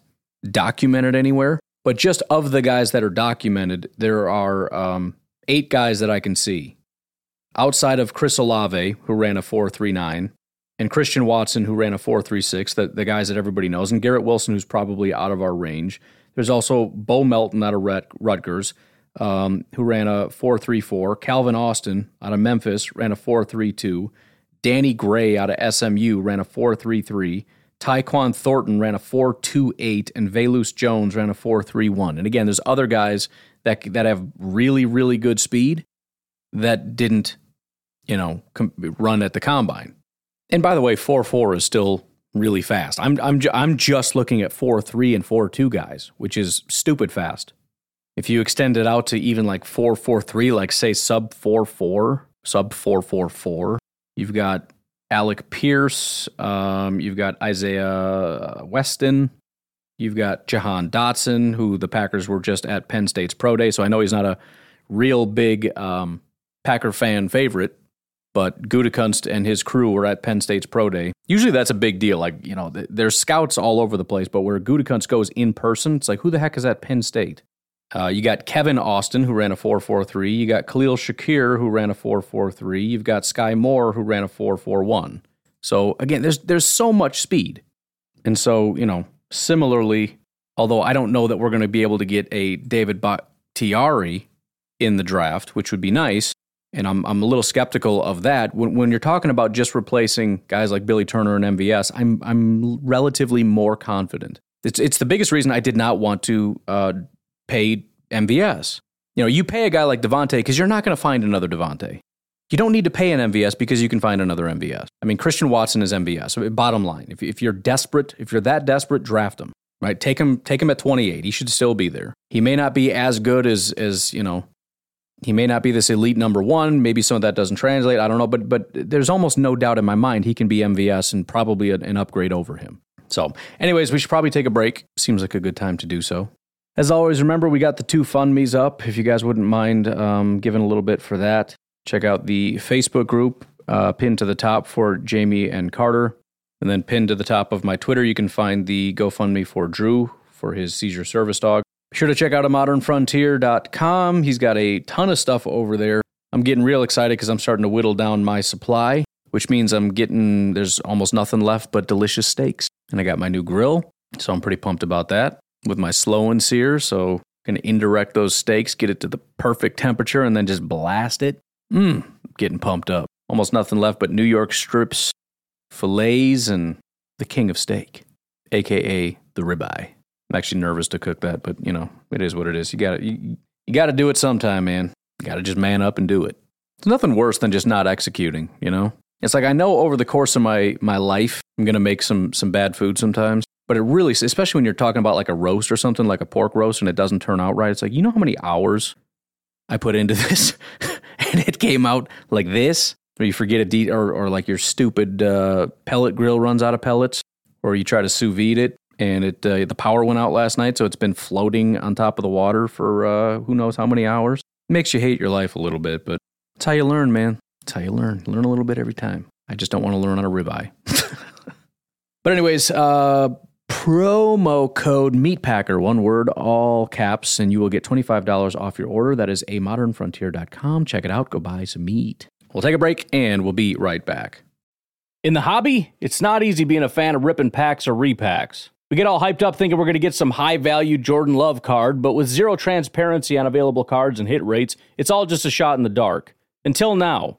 documented anywhere but just of the guys that are documented there are um, eight guys that i can see outside of chris olave who ran a 439 and christian watson who ran a 436 the, the guys that everybody knows and garrett wilson who's probably out of our range there's also bo melton out of rutgers um, who ran a 4.34. Calvin Austin out of Memphis ran a 4.32. Danny Gray out of SMU ran a 4.33. Tyquan Thornton ran a 4.28, and Velus Jones ran a 4.31. And again, there's other guys that that have really, really good speed that didn't, you know, com- run at the combine. And by the way, 4.4 is still really fast. I'm I'm ju- I'm just looking at 4.3 and 4.2 guys, which is stupid fast if you extend it out to even like 443, like say sub 44, sub 444, you've got Alec Pierce, um, you've got Isaiah Weston, you've got Jahan Dotson, who the Packers were just at Penn State's Pro Day. So I know he's not a real big um, Packer fan favorite, but Gutekunst and his crew were at Penn State's pro day. Usually that's a big deal. Like, you know, there's scouts all over the place, but where Gutekunst goes in person, it's like, who the heck is at Penn State? Uh, you got Kevin Austin, who ran a 4.43. You got Khalil Shakir, who ran a 4.43. You've got Skyy Moore, who ran a 4.41. So again, there's there's so much speed, and so you know, similarly, although I don't know that we're going to be able to get a David Bakhtiari in the draft, which would be nice, and I'm I'm a little skeptical of that. When when you're talking about just replacing guys like Billy Turner and MVS, I'm I'm relatively more confident. It's it's the biggest reason I did not want to uh, pay MVS. You know, you pay a guy like Davante because you're not going to find another Davante. You don't need to pay an MVS because you can find another MVS. I mean, Christian Watson is MVS. Bottom line, if, if you're desperate, if you're that desperate, draft him. Right? Take him, take him at 28. He should still be there. He may not be as good as as you know. He may not be this elite number one. Maybe some of that doesn't translate. I don't know, but but there's almost no doubt in my mind he can be MVS and probably an upgrade over him. So, anyways, we should probably take a break. Seems like a good time to do so. As always, remember we got the two fund me's up. If you guys wouldn't mind um, giving a little bit for that, check out the Facebook group uh, pinned to the top for Jamie and Carter. And then pinned to the top of my Twitter, you can find the GoFundMe for Drew for his seizure service dog. Be sure to check out a modernfrontier.com. He's got a ton of stuff over there. I'm getting real excited because I'm starting to whittle down my supply, which means I'm getting, there's almost nothing left but delicious steaks. And I got my new grill, so I'm pretty pumped about that with my slow and sear. So going to indirect those steaks, get it to the perfect temperature, and then just blast it. Mmm, getting pumped up. Almost nothing left but New York strips, fillets, and the king of steak, aka the ribeye. I'm actually nervous to cook that, but you know, it is what it is. You got to you, you got to do it sometime, man. You got to just man up and do it. It's nothing worse than just not executing, you know? It's like I know over the course of my my life, I'm to make some some bad food sometimes. But it really, especially when you're talking about like a roast or something, like a pork roast, and it doesn't turn out right, it's like, you know how many hours I put into (laughs) this and it came out like this? Or you forget a de- or, or like your stupid uh, pellet grill runs out of pellets, or you try to sous vide it and it uh, the power went out last night, so it's been floating on top of the water for uh, who knows how many hours. It makes you hate your life a little bit, but it's how you learn, man. It's how you learn. Learn a little bit every time. I just don't want to learn on a ribeye. (laughs) but anyways, uh, promo code meatpacker one word all caps and you will get $25 off your order. That is a modernfrontier.com check it out. Go buy some meat. We'll take a break and we'll be right back. In the hobby it's not easy being a fan of ripping packs or repacks. We get all hyped up thinking we're going to get some high value jordan love card but with zero transparency on available cards and hit rates it's all just a shot in the dark. Until now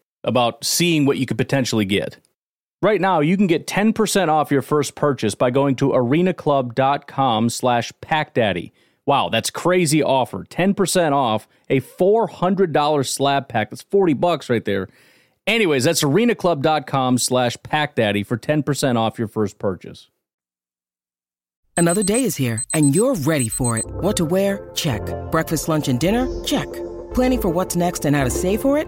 about seeing what you could potentially get. Right now, you can get 10% off your first purchase by going to arenaclub.com slash packdaddy. Wow, that's crazy offer. 10% off a $400 slab pack. That's 40 bucks right there. Anyways, that's arenaclub.com slash packdaddy for 10% off your first purchase. Another day is here, and you're ready for it. What to wear? Check. Breakfast, lunch, and dinner? Check. Planning for what's next and how to save for it?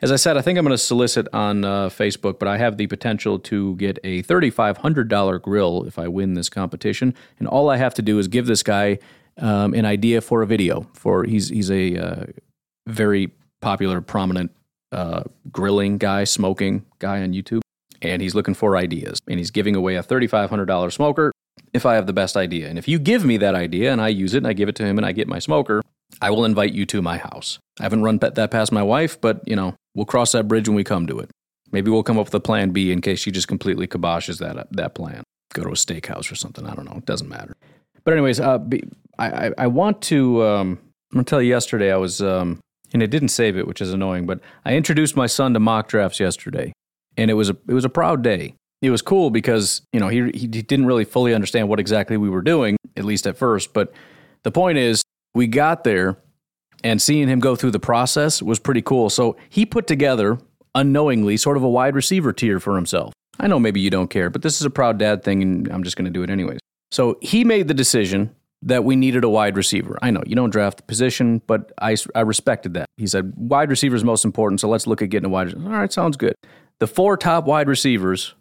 As I said, I think I'm going to solicit on uh, Facebook, but I have the potential to get a $3,500 grill if I win this competition. And all I have to do is give this guy um, an idea for a video. For he's he's a uh, very popular, prominent uh, grilling guy, smoking guy on YouTube, and he's looking for ideas. And he's giving away a $3,500 smoker if I have the best idea. And if you give me that idea and I use it and I give it to him and I get my smoker, I will invite you to my house. I haven't run that past my wife, but you know, we'll cross that bridge when we come to it. Maybe we'll come up with a plan B in case she just completely kiboshes that that plan. go to a steakhouse or something. I don't know. It doesn't matter. But anyways, uh, I, I, I want to. Um, I'm gonna tell you. Yesterday, I was, um, and it didn't save it, which is annoying. But I introduced my son to mock drafts yesterday, and it was a it was a proud day. It was cool because you know he he didn't really fully understand what exactly we were doing, at least at first. But the point is, we got there, and seeing him go through the process was pretty cool. So he put together unknowingly sort of a wide receiver tier for himself. I know maybe you don't care, but this is a proud dad thing, and I'm just going to do it anyways. So he made the decision that we needed a wide receiver. I know you don't draft the position, but I, I respected that. He said wide receiver is most important, so let's look at getting a wide receiver. All right, sounds good. The four top wide receivers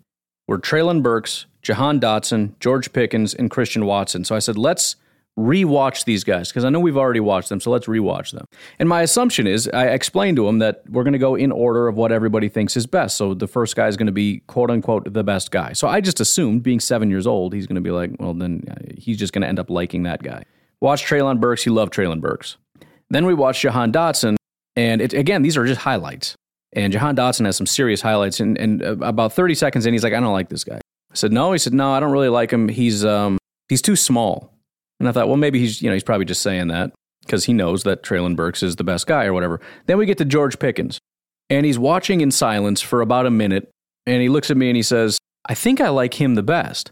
were Treylon Burks, Jahan Dotson, George Pickens, and Christian Watson. So I said, let's rewatch these guys because I know we've already watched them, so let's rewatch them. And my assumption is I explained to him that we're going to go in order of what everybody thinks is best. So the first guy is going to be quote unquote the best guy. So I just assumed, being seven years old, he's going to be like, well, then uh, he's just going to end up liking that guy. Watch Treylon Burks. He loved Treylon Burks. Then we watched Jahan Dotson, and it, again, these are just highlights. And Jahan Dotson has some serious highlights. And, and uh, about 30 seconds in, he's like, I don't like this guy. I said, no. He said, no, I don't really like him. He's um, he's too small. And I thought, well, maybe he's, you know, he's probably just saying that because he knows that Treylon Burks is the best guy or whatever. Then we get to George Pickens, and he's watching in silence for about a minute, and he looks at me and he says, I think I like him the best.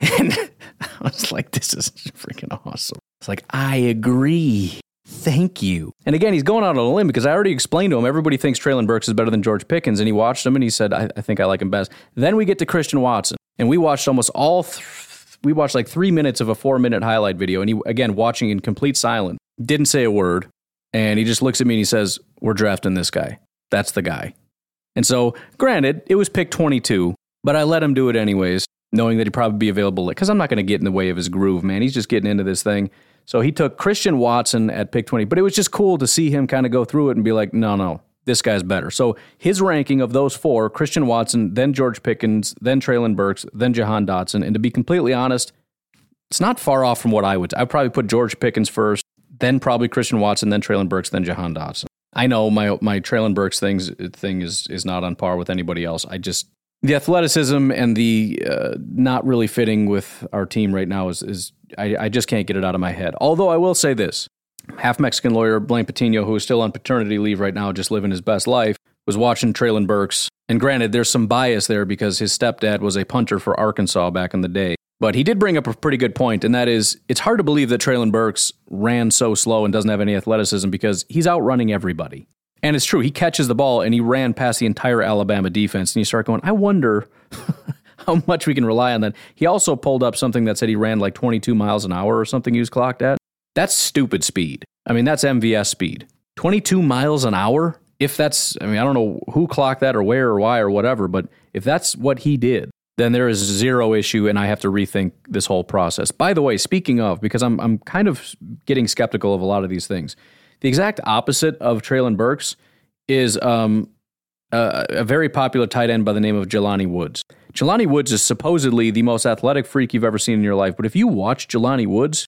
(laughs) And I was like, this is freaking awesome. It's like, I agree. Thank you. And again, he's going out on a limb because I already explained to him everybody thinks Treylon Burks is better than George Pickens, and he watched him and he said, I, I think I like him best. Then we get to Christian Watson, and we watched almost all th- we watched like three minutes of a four minute highlight video, and he again watching in complete silence, didn't say a word, and he just looks at me and he says, "We're drafting this guy. That's the guy." And so, granted, it was pick 22, but I let him do it anyways, knowing that he'd probably be available because I'm not going to get in the way of his groove, man. He's just getting into this thing. So he took Christian Watson at pick 20, but it was just cool to see him kind of go through it and be like, no, no, this guy's better. So his ranking of those four Christian Watson, then George Pickens, then Treylon Burks, then Jahan Dotson. And to be completely honest, it's not far off from what I would. I'd probably put George Pickens first, then probably Christian Watson, then Treylon Burks, then Jahan Dotson. I know my my Treylon Burks things thing is is not on par with anybody else. I just the athleticism and the uh, not really fitting with our team right now is is I, I just can't get it out of my head. Although I will say this: half Mexican lawyer Blaine Patino, who is still on paternity leave right now, just living his best life, was watching Treylon Burks. And granted, there's some bias there because his stepdad was a punter for Arkansas back in the day. But he did bring up a pretty good point, and that is it's hard to believe that Treylon Burks ran so slow and doesn't have any athleticism because he's outrunning everybody. And it's true, he catches the ball and he ran past the entire Alabama defense. And you start going, I wonder (laughs) how much we can rely on that. He also pulled up something that said he ran like 22 miles an hour or something he was clocked at. That's stupid speed. I mean, that's MVS speed. 22 miles an hour? If that's, I mean, I don't know who clocked that or where or why or whatever, but if that's what he did, then there is zero issue and I have to rethink this whole process. By the way, speaking of, because I'm, I'm kind of getting skeptical of a lot of these things, the exact opposite of Treylon Burks is um, a, a, very popular tight end by the name of Jelani Woods. Jelani Woods is supposedly the most athletic freak you've ever seen in your life, but if you watch Jelani Woods,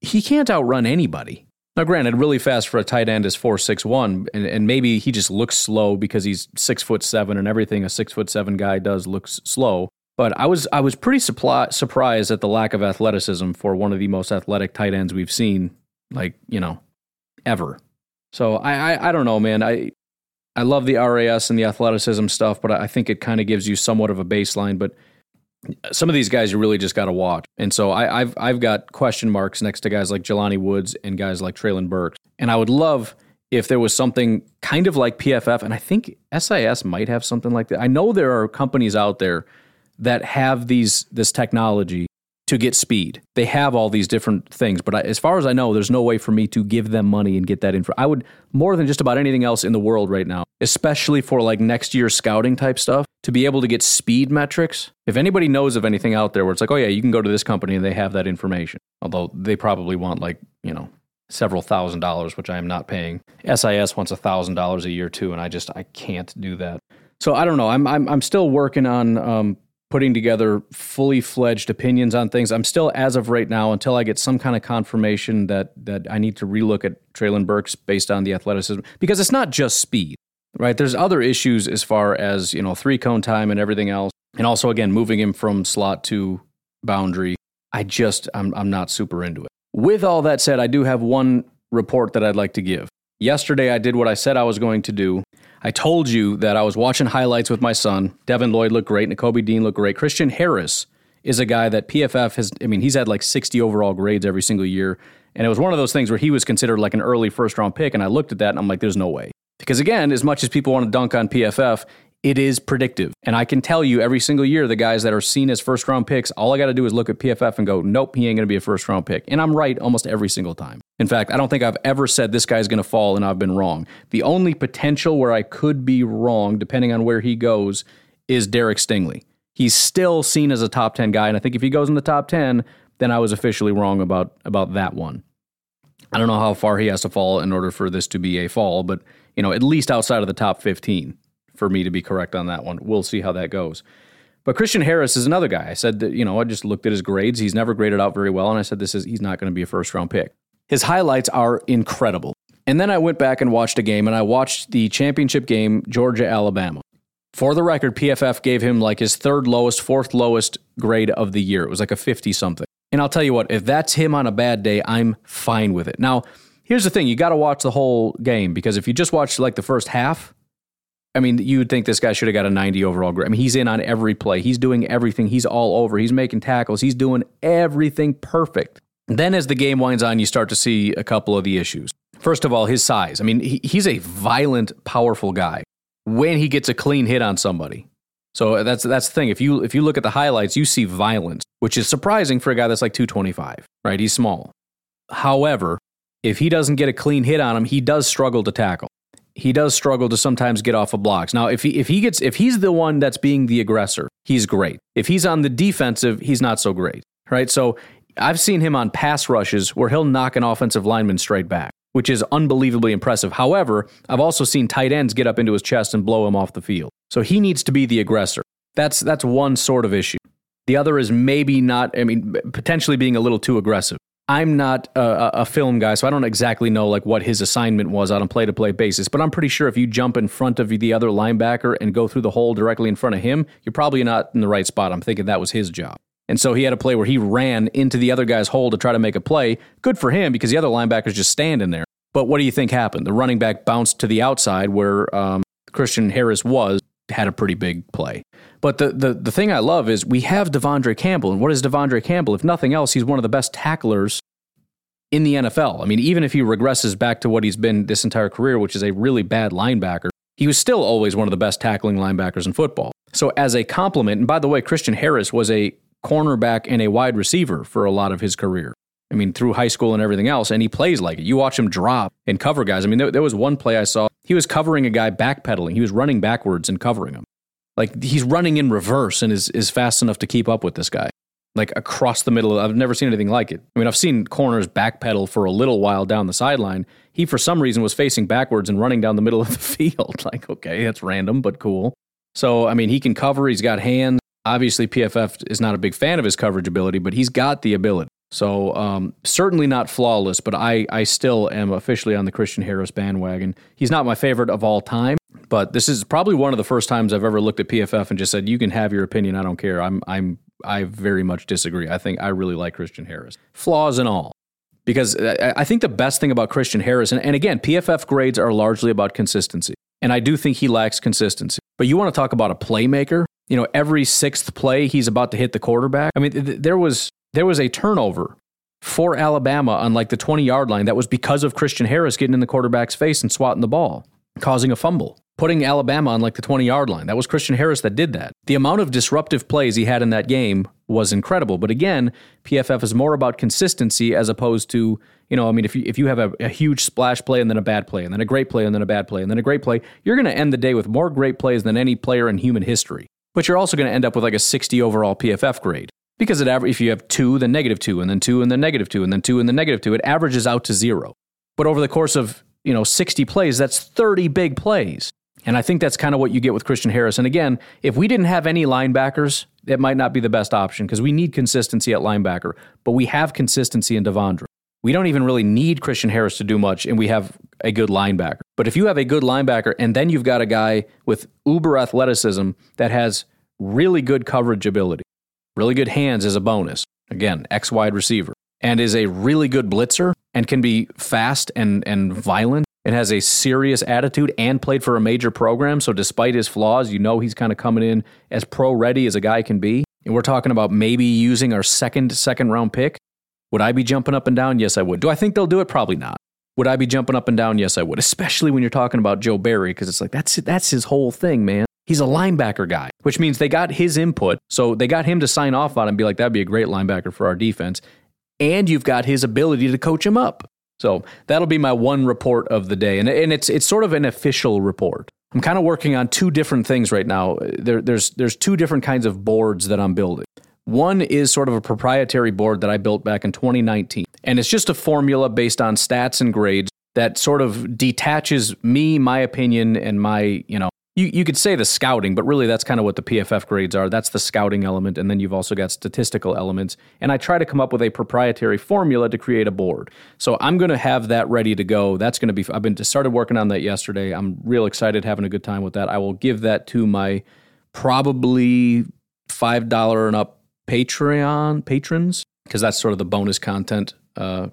he can't outrun anybody. Now, granted, really fast for a tight end is four six one, and, and maybe he just looks slow because he's six foot seven, and everything a six foot seven guy does looks slow. But I was I was pretty supply, surprised at the lack of athleticism for one of the most athletic tight ends we've seen, like you know, ever. So I I, I don't know, man. I I love the RAS and the athleticism stuff, but I think it kind of gives you somewhat of a baseline. But some of these guys you really just got to watch. And so I, have I've got question marks next to guys like Jelani Woods and guys like Treylon Burks. And I would love if there was something kind of like PFF, and I think SIS might have something like that. I know there are companies out there that have these this technology to get speed. They have all these different things, but I, as far as I know, there's no way for me to give them money and get that info. I would more than just about anything else in the world right now, especially for like next year's scouting type stuff, to be able to get speed metrics. If anybody knows of anything out there where it's like, oh yeah, you can go to this company and they have that information, although they probably want like you know several thousand dollars, which I am not paying. SIS wants a thousand dollars a year too, and I just I can't do that. So I don't know. I'm I'm I'm still working on um, putting together fully fledged opinions on things. I'm still, as of right now, until I get some kind of confirmation that that I need to relook at Treylon Burks based on the athleticism, because it's not just speed, right? There's other issues as far as you know three cone time and everything else, and also again moving him from slot to boundary. I just, I'm, I'm not super into it. With all that said, I do have one report that I'd like to give. Yesterday, I did what I said I was going to do. I told you that I was watching highlights with my son. Devin Lloyd looked great. Nakobe Dean looked great. Christian Harris is a guy that PFF has, I mean, he's had like 60 overall grades every single year. And it was one of those things where he was considered like an early first round pick. And I looked at that and I'm like, there's no way. Because again, as much as people want to dunk on PFF, it is predictive. And I can tell you every single year, the guys that are seen as first round picks, all I got to do is look at PFF and go, nope, he ain't going to be a first round pick. And I'm right almost every single time. In fact, I don't think I've ever said this guy's going to fall and I've been wrong. The only potential where I could be wrong, depending on where he goes, is Derek Stingley. He's still seen as a top 10 guy. And I think if he goes in the top 10, then I was officially wrong about, about that one. I don't know how far he has to fall in order for this to be a fall, but you know, at least outside of the top 15 for me to be correct on that one. We'll see how that goes. But Christian Harris is another guy. I said that, you know, I just looked at his grades. He's never graded out very well. And I said, this is, he's not going to be a first round pick. His highlights are incredible. And then I went back and watched a game, and I watched the championship game, Georgia Alabama. For the record, PFF gave him like his third lowest, fourth lowest grade of the year. It was like a 50 something. And I'll tell you what, if that's him on a bad day, I'm fine with it. Now, here's the thing you got to watch the whole game because if you just watch like the first half, I mean, you would think this guy should have got a 90 overall grade. I mean, he's in on every play. He's doing everything. He's all over. He's making tackles. He's doing everything perfect. Then, as the game winds on, you start to see a couple of the issues. First of all, his size. I mean, he, he's a violent, powerful guy when he gets a clean hit on somebody. So that's that's the thing. If you if you look at the highlights, you see violence, which is surprising for a guy that's like 225, right? He's small. However, if he doesn't get a clean hit on him, he does struggle to tackle. He does struggle to sometimes get off of blocks. Now, if he if he gets if he's the one that's being the aggressor, he's great. If he's on the defensive, he's not so great, right? So I've seen him on pass rushes where he'll knock an offensive lineman straight back, which is unbelievably impressive. However, I've also seen tight ends get up into his chest and blow him off the field. So he needs to be the aggressor. That's that's one sort of issue. The other is maybe not, I mean, potentially being a little too aggressive. I'm not a, a, film guy, so I don't exactly know like what his assignment was on a play to play basis. But I'm pretty sure if you jump in front of the other linebacker and go through the hole directly in front of him, you're probably not in the right spot. I'm thinking that was his job. And so he had a play where he ran into the other guy's hole to try to make a play. Good for him because the other linebacker's just standing there. But what do you think happened? The running back bounced to the outside where um, Christian Harris was had a pretty big play. But the, the, the thing I love is we have De'Vondre Campbell. And what is De'Vondre Campbell? If nothing else, he's one of the best tacklers in the NFL. I mean, even if he regresses back to what he's been this entire career, which is a really bad linebacker, he was still always one of the best tackling linebackers in football. So, as a compliment, and by the way, Christian Harris was a cornerback and a wide receiver for a lot of his career. I mean, through high school and everything else, and he plays like it. You watch him drop and cover guys. I mean, there, there was one play I saw, he was covering a guy backpedaling. He was running backwards and covering him. Like he's running in reverse and is, is fast enough to keep up with this guy. Like across the middle. I've never seen anything like it. I mean, I've seen corners backpedal for a little while down the sideline. He, for some reason, was facing backwards and running down the middle of the (laughs) field. (laughs) Like, okay, that's random, but cool. So, I mean, he can cover. He's got hands. Obviously, PFF is not a big fan of his coverage ability, but he's got the ability. So um, certainly not flawless, but I, I still am officially on the Christian Harris bandwagon. He's not my favorite of all time, but this is probably one of the first times I've ever looked at PFF and just said, "You can have your opinion. I don't care. I'm I'm I very much disagree. I think I really like Christian Harris, flaws and all." Because uh, I think the best thing about Christian Harris, and, and again, PFF grades are largely about consistency. And I do think he lacks consistency. But you want to talk about a playmaker? You know, every sixth play, he's about to hit the quarterback. I mean, th- there was there was a turnover for Alabama on like the 20 yard line that was because of Christian Harris getting in the quarterback's face and swatting the ball, causing a fumble, putting Alabama on like the 20 yard line. That was Christian Harris that did that. The amount of disruptive plays he had in that game was incredible. But again, PFF is more about consistency as opposed to, you know, I mean, if you, if you have a, a huge splash play and then a bad play and then a great play and then a bad play and then a great play, you're going to end the day with more great plays than any player in human history. But you're also going to end up with like a 60 overall PFF grade because it aver- if you have two, then negative two, and then two, and then negative two, and then two, and then negative two, it averages out to zero. But over the course of you know 60 plays, that's 30 big plays. And I think that's kind of what you get with Christian Harris. And again, if we didn't have any linebackers, it might not be the best option because we need consistency at linebacker, but we have consistency in De'Vondre. We don't even really need Christian Harris to do much, and we have a good linebacker. But if you have a good linebacker and then you've got a guy with uber athleticism that has really good coverage ability, really good hands as a bonus. Again, X wide receiver. And is a really good blitzer and can be fast and, and violent and has a serious attitude and played for a major program. So, despite his flaws, you know he's kind of coming in as pro ready as a guy can be. And we're talking about maybe using our second, second round pick. Would I be jumping up and down? Yes, I would. Do I think they'll do it? Probably not. Would I be jumping up and down? Yes, I would. Especially when you're talking about Joe Barry, because it's like that's that's his whole thing, man. He's a linebacker guy, which means they got his input. So they got him to sign off on and be like, that'd be a great linebacker for our defense. And you've got his ability to coach him up. So that'll be my one report of the day. And, and it's, it's sort of an official report. I'm kind of working on two different things right now. There, there's, there's two different kinds of boards that I'm building. One is sort of a proprietary board that I built back in 2019. And it's just a formula based on stats and grades that sort of detaches me, my opinion, and my, you know, you, you could say the scouting, but really that's kind of what the PFF grades are. That's the scouting element. And then you've also got statistical elements. And I try to come up with a proprietary formula to create a board. So I'm going to have that ready to go. That's going to be, I've been started working on that yesterday. I'm real excited, having a good time with that. I will give that to my probably $5 and up Patreon patrons because that's sort of the bonus content uh,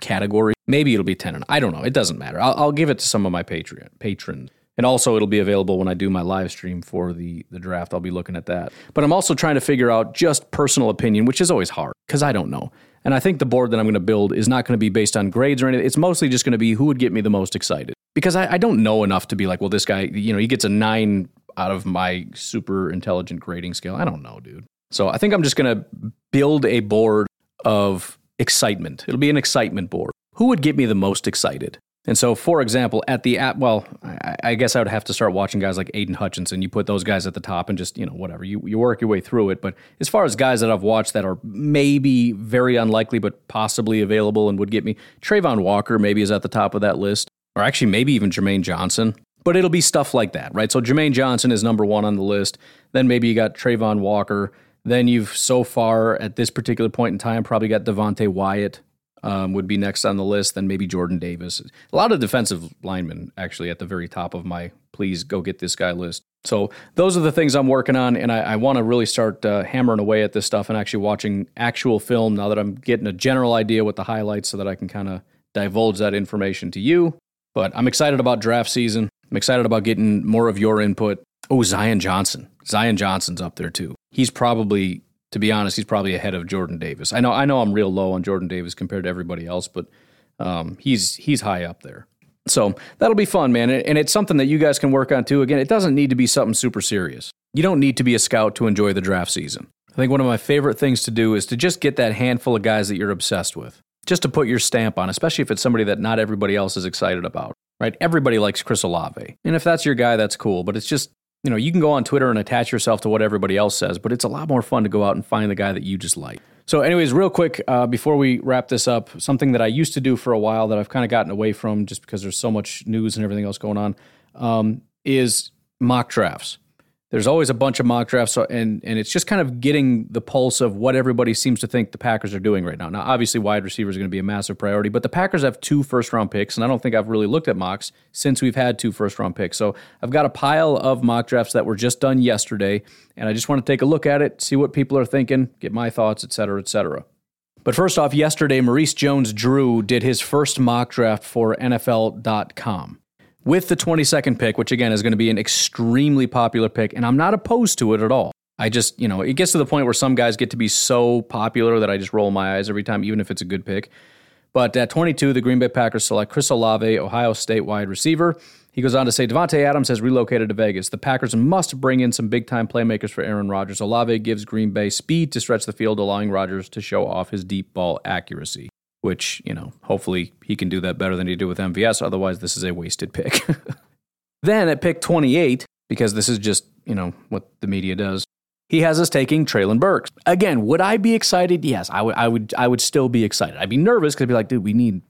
category. Maybe it'll be 10 and I don't know. It doesn't matter. I'll, I'll give it to some of my Patreon patrons. And also, it'll be available when I do my live stream for the, the draft. I'll be looking at that. But I'm also trying to figure out just personal opinion, which is always hard because I don't know. And I think the board that I'm going to build is not going to be based on grades or anything. It's mostly just going to be who would get me the most excited. Because I, I don't know enough to be like, well, this guy, you know, he gets a nine out of my super intelligent grading scale. I don't know, dude. So I think I'm just going to build a board of excitement. It'll be an excitement board. Who would get me the most excited? And so, for example, at the app, well, I, I, guess I would have to start watching guys like Aidan Hutchinson. You put those guys at the top and just, you know, whatever. You, you work your way through it. But as far as guys that I've watched that are maybe very unlikely, but possibly available and would get me, Travon Walker maybe is at the top of that list, or actually maybe even Jermaine Johnson. But it'll be stuff like that, right? So Jermaine Johnson is number one on the list. Then maybe you got Travon Walker. Then you've so far at this particular point in time probably got Devonte Wyatt um, would be next on the list. Then maybe Jordan Davis. A lot of defensive linemen actually at the very top of my please go get this guy list. So those are the things I'm working on, and I, I want to really start uh, hammering away at this stuff and actually watching actual film now that I'm getting a general idea what the highlights, so that I can kind of divulge that information to you. But I'm excited about draft season. I'm excited about getting more of your input. Oh, Zion Johnson. Zion Johnson's up there too. He's probably to be honest, he's probably ahead of Jordan Davis. I know I know I'm real low on Jordan Davis compared to everybody else, but um, he's he's high up there. So that'll be fun, man, and it's something that you guys can work on too. Again, it doesn't need to be something super serious. You don't need to be a scout to enjoy the draft season. I think one of my favorite things to do is to just get that handful of guys that you're obsessed with, just to put your stamp on, especially if it's somebody that not everybody else is excited about. Right? Everybody likes Chris Olave, and if that's your guy, that's cool. But it's just you know, you can go on Twitter and attach yourself to what everybody else says, but it's a lot more fun to go out and find the guy that you just like. So, anyways, real quick uh, before we wrap this up, something that I used to do for a while that I've kind of gotten away from just because there's so much news and everything else going on um, is mock drafts there's always a bunch of mock drafts, and and it's just kind of getting the pulse of what everybody seems to think the Packers are doing right now. Now, obviously, wide receiver is going to be a massive priority, but the Packers have two first round picks, and I don't think I've really looked at mocks since we've had two first round picks. So I've got a pile of mock drafts that were just done yesterday, and I just want to take a look at it, see what people are thinking, get my thoughts, et cetera, et cetera. But first off, yesterday, Maurice Jones Drew did his first mock draft for NFL.com with the 22nd pick, which again is going to be an extremely popular pick, and I'm not opposed to it at all. I just, you know, it gets to the point where some guys get to be so popular that I just roll my eyes every time, even if it's a good pick. But at 22, the Green Bay Packers select Chris Olave, Ohio State wide receiver. He goes on to say Davante Adams has relocated to Vegas. The Packers must bring in some big time playmakers for Aaron Rodgers. Olave gives Green Bay speed to stretch the field, allowing Rodgers to show off his deep ball accuracy which, you know, hopefully he can do that better than he did with MVS. Otherwise, this is a wasted pick. (laughs) then at pick 28, because this is just, you know, what the media does, he has us taking Treylon Burks. Again, would I be excited? Yes, I would. I would. I would still be excited. I'd be nervous because I'd be like, dude, we need,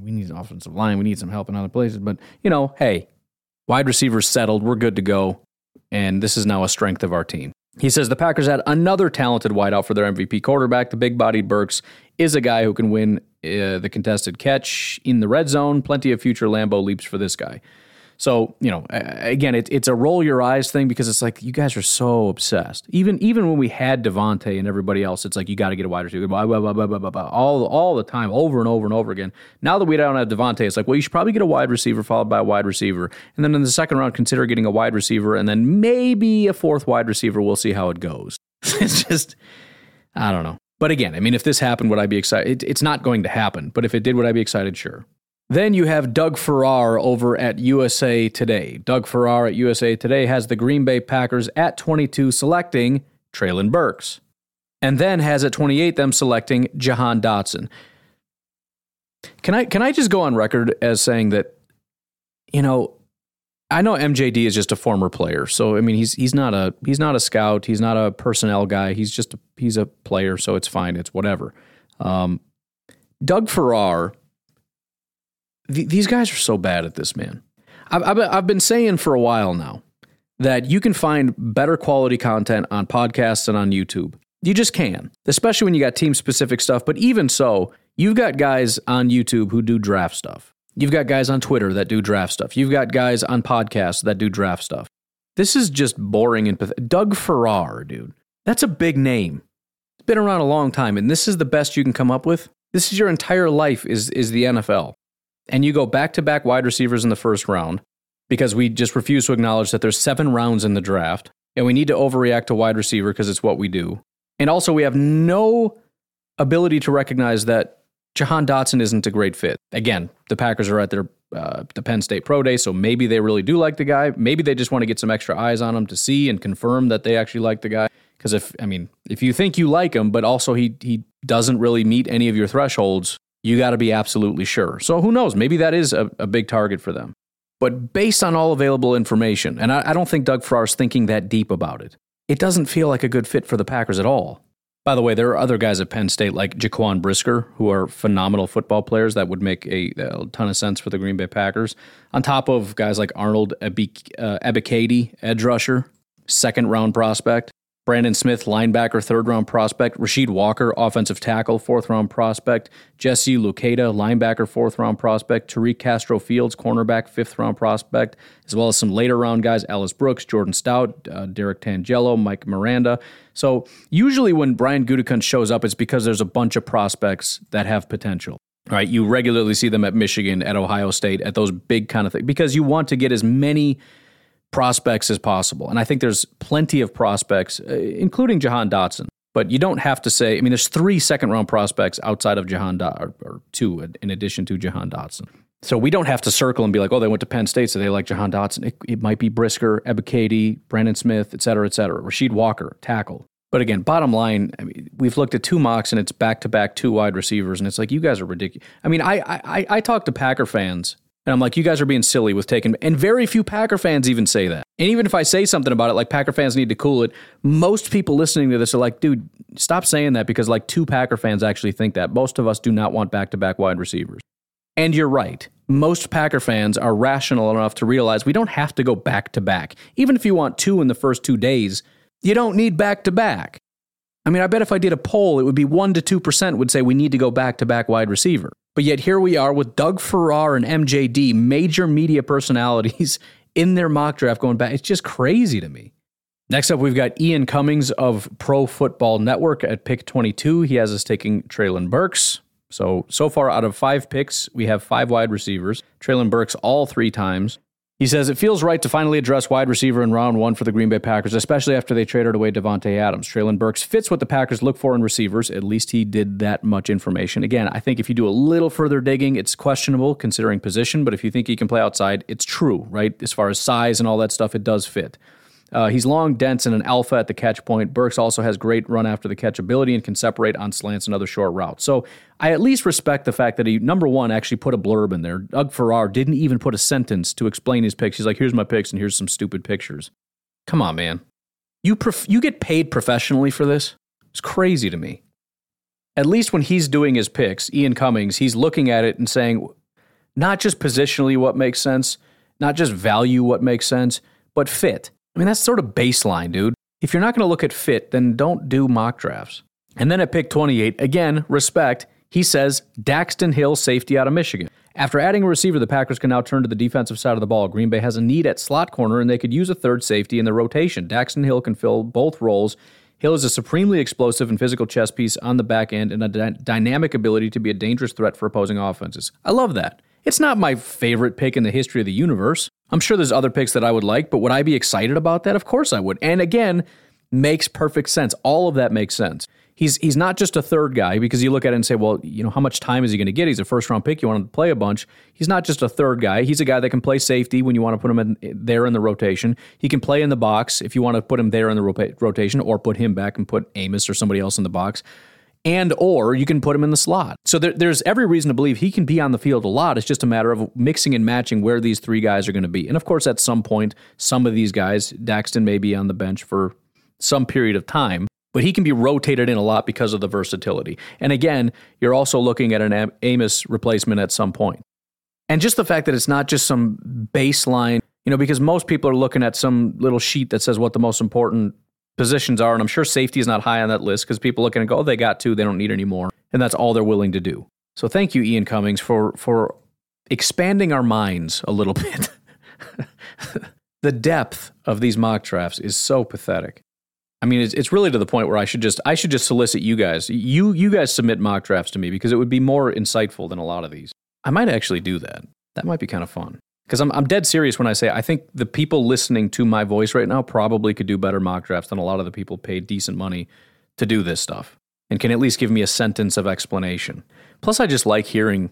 we need an offensive line. We need some help in other places. But you know, hey, wide receivers settled. We're good to go, and this is now a strength of our team. He says the Packers had another talented wideout for their MVP quarterback. The big bodied Burks is a guy who can win uh, the contested catch in the red zone. Plenty of future Lambeau leaps for this guy. So, you know, again, it, it's a roll your eyes thing because it's like you guys are so obsessed. Even even when we had Davante and everybody else, it's like you got to get a wide receiver, blah, blah, blah, blah, blah, blah, all, all the time, over and over and over again. Now that we don't have Davante, it's like, well, you should probably get a wide receiver followed by a wide receiver. And then in the second round, consider getting a wide receiver and then maybe a fourth wide receiver. We'll see how it goes. (laughs) it's just, I don't know. But again, I mean, if this happened, would I be excited? It, it's not going to happen. But if it did, would I be excited? Sure. Then you have Doug Farrar over at USA Today. Doug Farrar at USA Today has the Green Bay Packers at 22 selecting Treylon Burks. And then has at 28 them selecting Jahan Dotson. Can I can I just go on record as saying that you know I know MJD is just a former player. So I mean he's he's not a he's not a scout, he's not a personnel guy. He's just a, he's a player, so it's fine, it's whatever. Um, Doug Farrar th- these guys are so bad at this, man. I've, I've, I've been saying for a while now that you can find better quality content on podcasts and on YouTube. You just can, especially when you got team specific stuff. But even so, you've got guys on YouTube who do draft stuff. You've got guys on Twitter that do draft stuff. You've got guys on podcasts that do draft stuff. This is just boring and pathetic. Doug Farrar, dude. That's a big name. It's been around a long time, and this is the best you can come up with. This is your entire life is is the NFL and you go back to back wide receivers in the first round because we just refuse to acknowledge that there's seven rounds in the draft and we need to overreact to wide receiver because it's what we do. And also, we have no ability to recognize that Jahan Dotson isn't a great fit. Again, the Packers are at their uh, the Penn State Pro Day, so maybe they really do like the guy. Maybe they just want to get some extra eyes on him to see and confirm that they actually like the guy. Because if I mean, if you think you like him, but also he he doesn't really meet any of your thresholds, you got to be absolutely sure. So who knows? Maybe that is a, a, big target for them. But based on all available information, and I, I don't think Doug Farrar's thinking that deep about it, it doesn't feel like a good fit for the Packers at all. By the way, there are other guys at Penn State like Jaquan Brisker who are phenomenal football players that would make a, a ton of sense for the Green Bay Packers. On top of guys like Arnold Ebiketie, uh, edge rusher, second round prospect. Brandon Smith, linebacker, third round prospect. Rasheed Walker, offensive tackle, fourth round prospect. Jesse Luketa, linebacker, fourth round prospect. Tariq Castro Fields, cornerback, fifth round prospect, as well as some later round guys Ellis Brooks, Jordan Stout, uh, Derrick Tangelo, Mike Miranda. So usually when Brian Gutekunst shows up, it's because there's a bunch of prospects that have potential. Right, you regularly see them at Michigan, at Ohio State, at those big kind of things because you want to get as many prospects as possible. And I think there's plenty of prospects, uh, including Jahan Dotson. But you don't have to say, I mean, there's three second round prospects outside of Jahan Dotson, or, or, two in addition to Jahan Dotson. So we don't have to circle and be like, oh, they went to Penn State, so they like Jahan Dotson. It, it might be Brisker, Ebiketie, Brandon Smith, et cetera, et cetera. Rasheed Walker, tackle. But again, bottom line, I mean, we've looked at two mocks and it's back to back two wide receivers, and it's like you guys are ridiculous. I mean, I I I talk to Packer fans and I'm like, you guys are being silly with taking, and very few Packer fans even say that. And even if I say something about it, like Packer fans need to cool it, most people listening to this are like, dude, stop saying that because like two Packer fans actually think that. Most of us do not want back to back wide receivers. And you're right. Most Packer fans are rational enough to realize we don't have to go back to back. Even if you want two in the first two days, you don't need back to back. I mean, I bet if I did a poll, it would be 1% to 2% would say we need to go back to back wide receiver. But yet here we are with Doug Farrar and MJD, major media personalities, (laughs) in their mock draft going back. It's just crazy to me. Next up, we've got Ian Cummings of Pro Football Network at pick 22. He has us taking Treylon Burks. So, so far out of five picks, we have five wide receivers. Treylon Burks all three times. He says it feels right to finally address wide receiver in round one for the Green Bay Packers, especially after they traded away Davante Adams. Treylon Burks fits what the Packers look for in receivers. At least he did that much information. Again, I think if you do a little further digging, it's questionable considering position, but if you think he can play outside, it's true, right? As far as size and all that stuff, it does fit. Uh, he's long, dense, and an alpha at the catch point. Burks also has great run after the catch ability and can separate on slants and other short routes. So I at least respect the fact that he, number one, actually put a blurb in there. Doug Farrar didn't even put a sentence to explain his picks. He's like, here's my picks and here's some stupid pictures. Come on, man. You, prof- you get paid professionally for this? It's crazy to me. At least when he's doing his picks, Ian Cummings, he's looking at it and saying, not just positionally what makes sense, not just value what makes sense, but fit. I mean, that's sort of baseline, dude. If you're not going to look at fit, then don't do mock drafts. And then at pick 28, again, respect, he says Daxton Hill, safety out of Michigan. After adding a receiver, the Packers can now turn to the defensive side of the ball. Green Bay has a need at slot corner, and they could use a third safety in the rotation. Daxton Hill can fill both roles. Hill is a supremely explosive and physical chess piece on the back end and a dy- dynamic ability to be a dangerous threat for opposing offenses. I love that. It's not my favorite pick in the history of the universe. I'm sure there's other picks that I would like, but would I be excited about that? Of course I would. And again, makes perfect sense. All of that makes sense he's he's not just a third guy because you look at it and say, well, you know, how much time is he going to get? He's a first round pick. You want him to play a bunch. He's not just a third guy. He's a guy that can play safety when you want to put him in, there in the rotation. He can play in the box if you want to put him there in the ro- rotation, or put him back and put Amos or somebody else in the box. And or you can put him in the slot. So there, there's every reason to believe he can be on the field a lot. It's just a matter of mixing and matching where these three guys are going to be. And of course, at some point, some of these guys, Daxton may be on the bench for some period of time but he can be rotated in a lot because of the versatility. And again, you're also looking at an Amos replacement at some point. And just the fact that it's not just some baseline, you know, because most people are looking at some little sheet that says what the most important positions are. And I'm sure safety is not high on that list because people looking and go, oh, they got two, they don't need any more. And that's all they're willing to do. So thank you, Ian Cummings, for for expanding our minds a little (laughs) bit. the depth of these mock drafts is so pathetic. I mean, it's, it's really to the point where I should just I should just solicit you guys. You you guys submit mock drafts to me because it would be more insightful than a lot of these. I might actually do that. That might be kind of fun. Because I'm I'm dead serious when I say I think the people listening to my voice right now probably could do better mock drafts than a lot of the people paid decent money to do this stuff and can at least give me a sentence of explanation. Plus, I just like hearing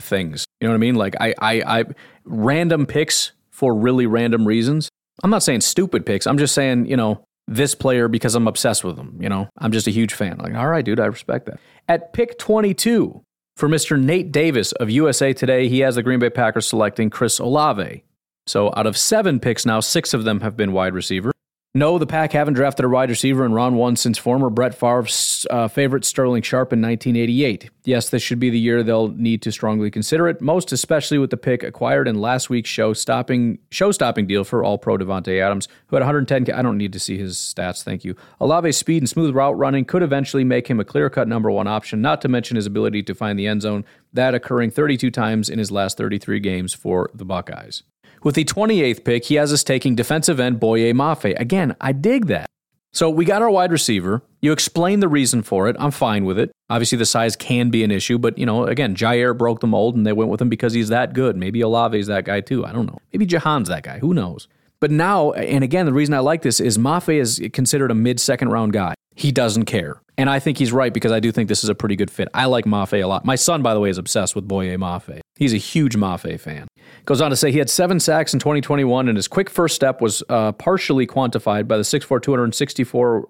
things. You know what I mean? Like I I, I random picks for really random reasons. I'm not saying stupid picks. I'm just saying you know this player because I'm obsessed with him. You know, I'm just a huge fan. Like, all right, dude, I respect that. At pick 22 for Mr. Nate Davis of USA Today, he has the Green Bay Packers selecting Chris Olave. So out of seven picks now, six of them have been wide receiver. No, the Pack haven't drafted a wide receiver in round one since former Brett Favre's uh, favorite Sterling Sharpe in 1988. Yes, this should be the year they'll need to strongly consider it, most especially with the pick acquired in last week's show stopping show stopping deal for All Pro Davante Adams, who had 110. I don't need to see his stats, thank you. Olave's speed and smooth route running could eventually make him a clear cut number one option. Not to mention his ability to find the end zone, that occurring 32 times in his last 33 games for the Buckeyes. With the 28th pick, he has us taking defensive end Boye Mafe. Again, I dig that. So we got our wide receiver. You explain the reason for it. I'm fine with it. Obviously, the size can be an issue, but you know, again, Jaire broke the mold, and they went with him because he's that good. Maybe Olave's that guy too. I don't know. Maybe Jahan's that guy. Who knows? But now, and again, the reason I like this is Mafe is considered a mid-second round guy. He doesn't care. And I think he's right because I do think this is a pretty good fit. I like Mafe a lot. My son, by the way, is obsessed with Boye Mafe. He's a huge Mafe fan. Goes on to say he had seven sacks in 2021, and his quick first step was uh, partially quantified by the 6'4, 264,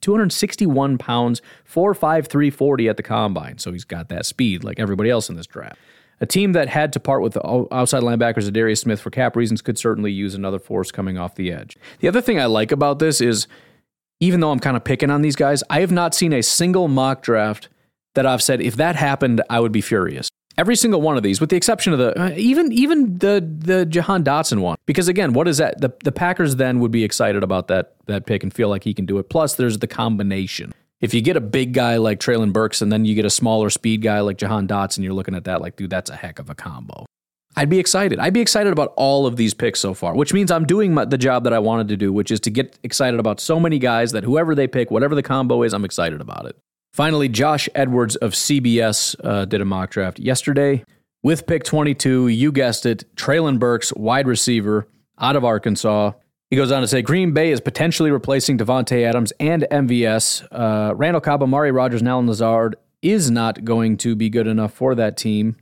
261 pounds, 4'5, 340 at the combine. So he's got that speed like everybody else in this draft. A team that had to part with the outside linebackers Darius Smith for cap reasons could certainly use another force coming off the edge. The other thing I like about this is even though I'm kind of picking on these guys, I have not seen a single mock draft that I've said if that happened, I would be furious. Every single one of these, with the exception of the uh, even even the the Jahan Dotson one, because again, what is that? The the Packers then would be excited about that that pick and feel like he can do it. Plus, there's the combination. If you get a big guy like Treylon Burks and then you get a smaller speed guy like Jahan Dotson, you're looking at that like, dude, that's a heck of a combo. I'd be excited. I'd be excited about all of these picks so far, which means I'm doing my, the job that I wanted to do, which is to get excited about so many guys that whoever they pick, whatever the combo is, I'm excited about it. Finally, Josh Edwards of CBS uh, did a mock draft yesterday with pick 22. You guessed it, Treylon Burks, wide receiver out of Arkansas. He goes on to say Green Bay is potentially replacing Davante Adams and MVS. Uh, Randall Cobb, Amari Rodgers, and Allen Lazard is not going to be good enough for that team.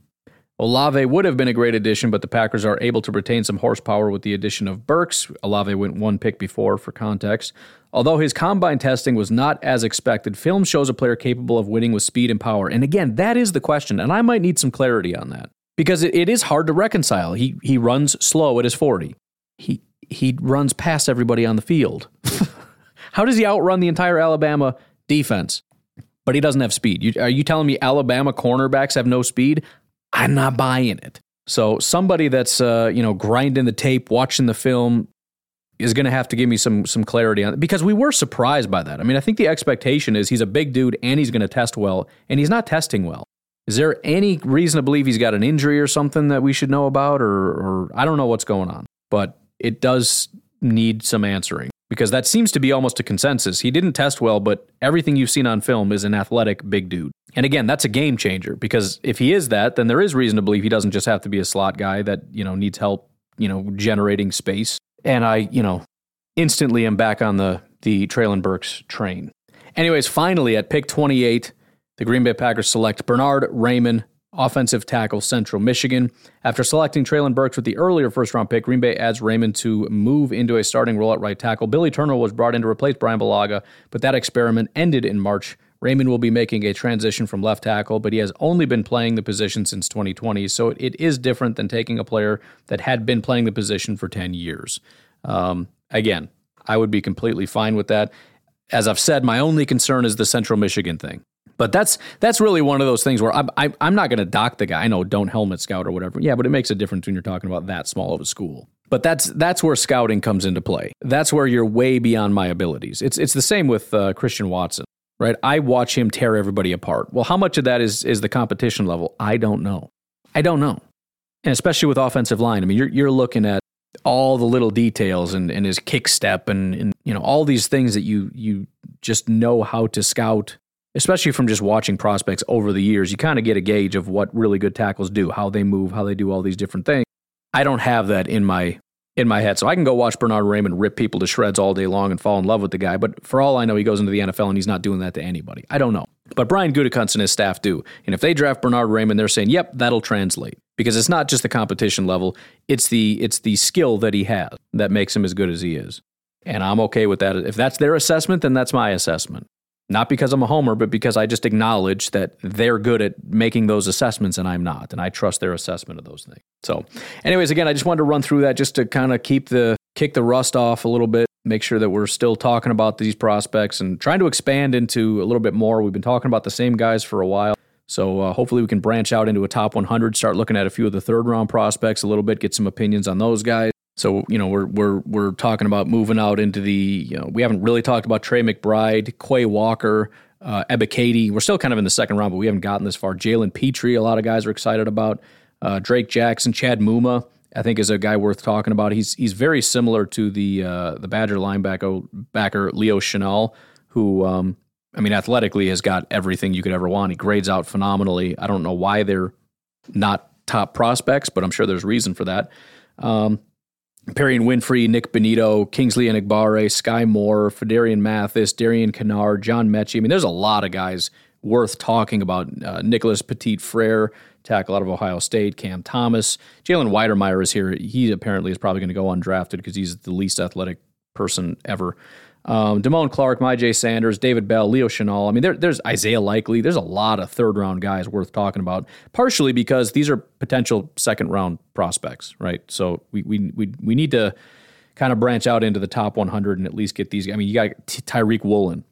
Olave would have been a great addition, but the Packers are able to retain some horsepower with the addition of Burks. Olave went one pick before, for context. Although his combine testing was not as expected, film shows a player capable of winning with speed and power. And again, that is the question, and I might need some clarity on that because it, it is hard to reconcile. He he runs slow at his 40. He he runs past everybody on the field. (laughs) How does he outrun the entire Alabama defense? But he doesn't have speed. You, are you telling me Alabama cornerbacks have no speed? I'm not buying it. So somebody that's uh, you know grinding the tape, watching the film, is going to have to give me some some clarity on it because we were surprised by that. I mean, I think the expectation is he's a big dude and he's going to test well, and he's not testing well. Is there any reason to believe he's got an injury or something that we should know about, or, or I don't know what's going on, but it does need some answering because that seems to be almost a consensus. He didn't test well, but everything you've seen on film is an athletic big dude. And again, that's a game changer because if he is that, then there is reason to believe he doesn't just have to be a slot guy that, you know, needs help, you know, generating space. And I, you know, instantly am back on the the Treylon Burks train. Anyways, finally at pick 28, the Green Bay Packers select Bernard Raimann, offensive tackle, Central Michigan. After selecting Treylon Burks with the earlier first round pick, Green Bay adds Raimann to move into a starting role at right tackle. Billy Turner was brought in to replace Brian Bulaga, but that experiment ended in March. Raimann will be making a transition from left tackle, but he has only been playing the position since 2020, so it is different than taking a player that had been playing the position for 10 years. Um, again, I would be completely fine with that. As I've said, my only concern is the Central Michigan thing. But that's that's really one of those things where I'm I, I'm not going to dock the guy. I know don't helmet scout or whatever. Yeah, but it makes a difference when you're talking about that small of a school. But that's that's where scouting comes into play. That's where you're way beyond my abilities. It's it's the same with uh, Christian Watson, right? I watch him tear everybody apart. Well, how much of that is is the competition level? I don't know. I don't know. And especially with offensive line, I mean, you're you're looking at all the little details and, and his kick step and, and you know all these things that you you just know how to scout especially from just watching prospects over the years, you kind of get a gauge of what really good tackles do, how they move, how they do all these different things. I don't have that in my in my head. So I can go watch Bernard Raimann rip people to shreds all day long and fall in love with the guy. But for all I know, he goes into the NFL and he's not doing that to anybody. I don't know. But Brian Gutekunst and his staff do. And if they draft Bernard Raimann, they're saying, yep, that'll translate. Because it's not just the competition level, it's the it's the skill that he has that makes him as good as he is. And I'm okay with that. If that's their assessment, then that's my assessment. Not because I'm a homer, but because I just acknowledge that they're good at making those assessments and I'm not. And I trust their assessment of those things. So, anyways, again, I just wanted to run through that just to kind of keep the kick the rust off a little bit, make sure that we're still talking about these prospects and trying to expand into a little bit more. We've been talking about the same guys for a while. So uh, hopefully we can branch out into a top 100, start looking at a few of the third round prospects a little bit, get some opinions on those guys. So you know we're we're we're talking about moving out into the you know we haven't really talked about Trey McBride, Quay Walker, uh, Ebiketie. We're still kind of in the second round, but we haven't gotten this far. Jalen Pitre, a lot of guys are excited about. Uh, Drake Jackson, Chad Muma, I think is a guy worth talking about. He's he's very similar to the uh, the Badger linebacker backer Leo Chenal, who um, I mean athletically has got everything you could ever want. He grades out phenomenally. I don't know why they're not top prospects, but I'm sure there's reason for that. Um, Perrion Winfrey, Nik Bonitto, Kingsley Enagbare, Skyy Moore, Phidarian Mathis, Darian Kinnard, John Metchie. I mean, there's a lot of guys worth talking about. Uh, Nicholas Petit Frere, tackle out of Ohio State, Cam Thomas. Jalen Wydermyer is here. He apparently is probably going to go undrafted because he's the least athletic person ever. Um, Damone Clark, Myjai Sanders, David Bell, Leo Chenal. I mean, there, there's Isaiah Likely. There's a lot of third round guys worth talking about, partially because these are potential second round prospects, right? So we, we, we, we need to kind of branch out into the top 100 and at least get these. I mean, you got T- Tariq Woolen,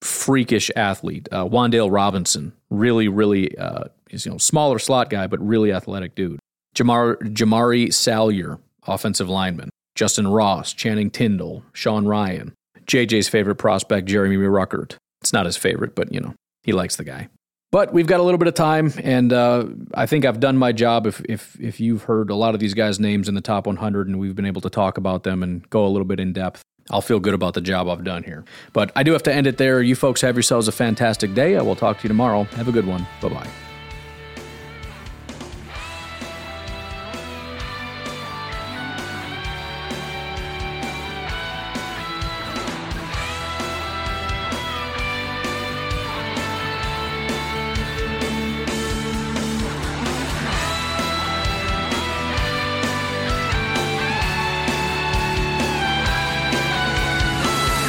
freakish athlete. Uh, Wan'Dale Robinson, really, really, uh, you know, smaller slot guy, but really athletic dude. Jamar, Jamaree Salyer, offensive lineman. Justin Ross, Channing Tindall, Sean Rhyan, JJ's favorite prospect, Jeremy Ruckert. It's not his favorite, but you know, he likes the guy. But we've got a little bit of time, and uh, I think I've done my job. If, if if you've heard a lot of these guys' names in the top 100, and we've been able to talk about them and go a little bit in depth, I'll feel good about the job I've done here. But I do have to end it there. You folks have yourselves a fantastic day. I will talk to you tomorrow. Have a good one. Bye bye.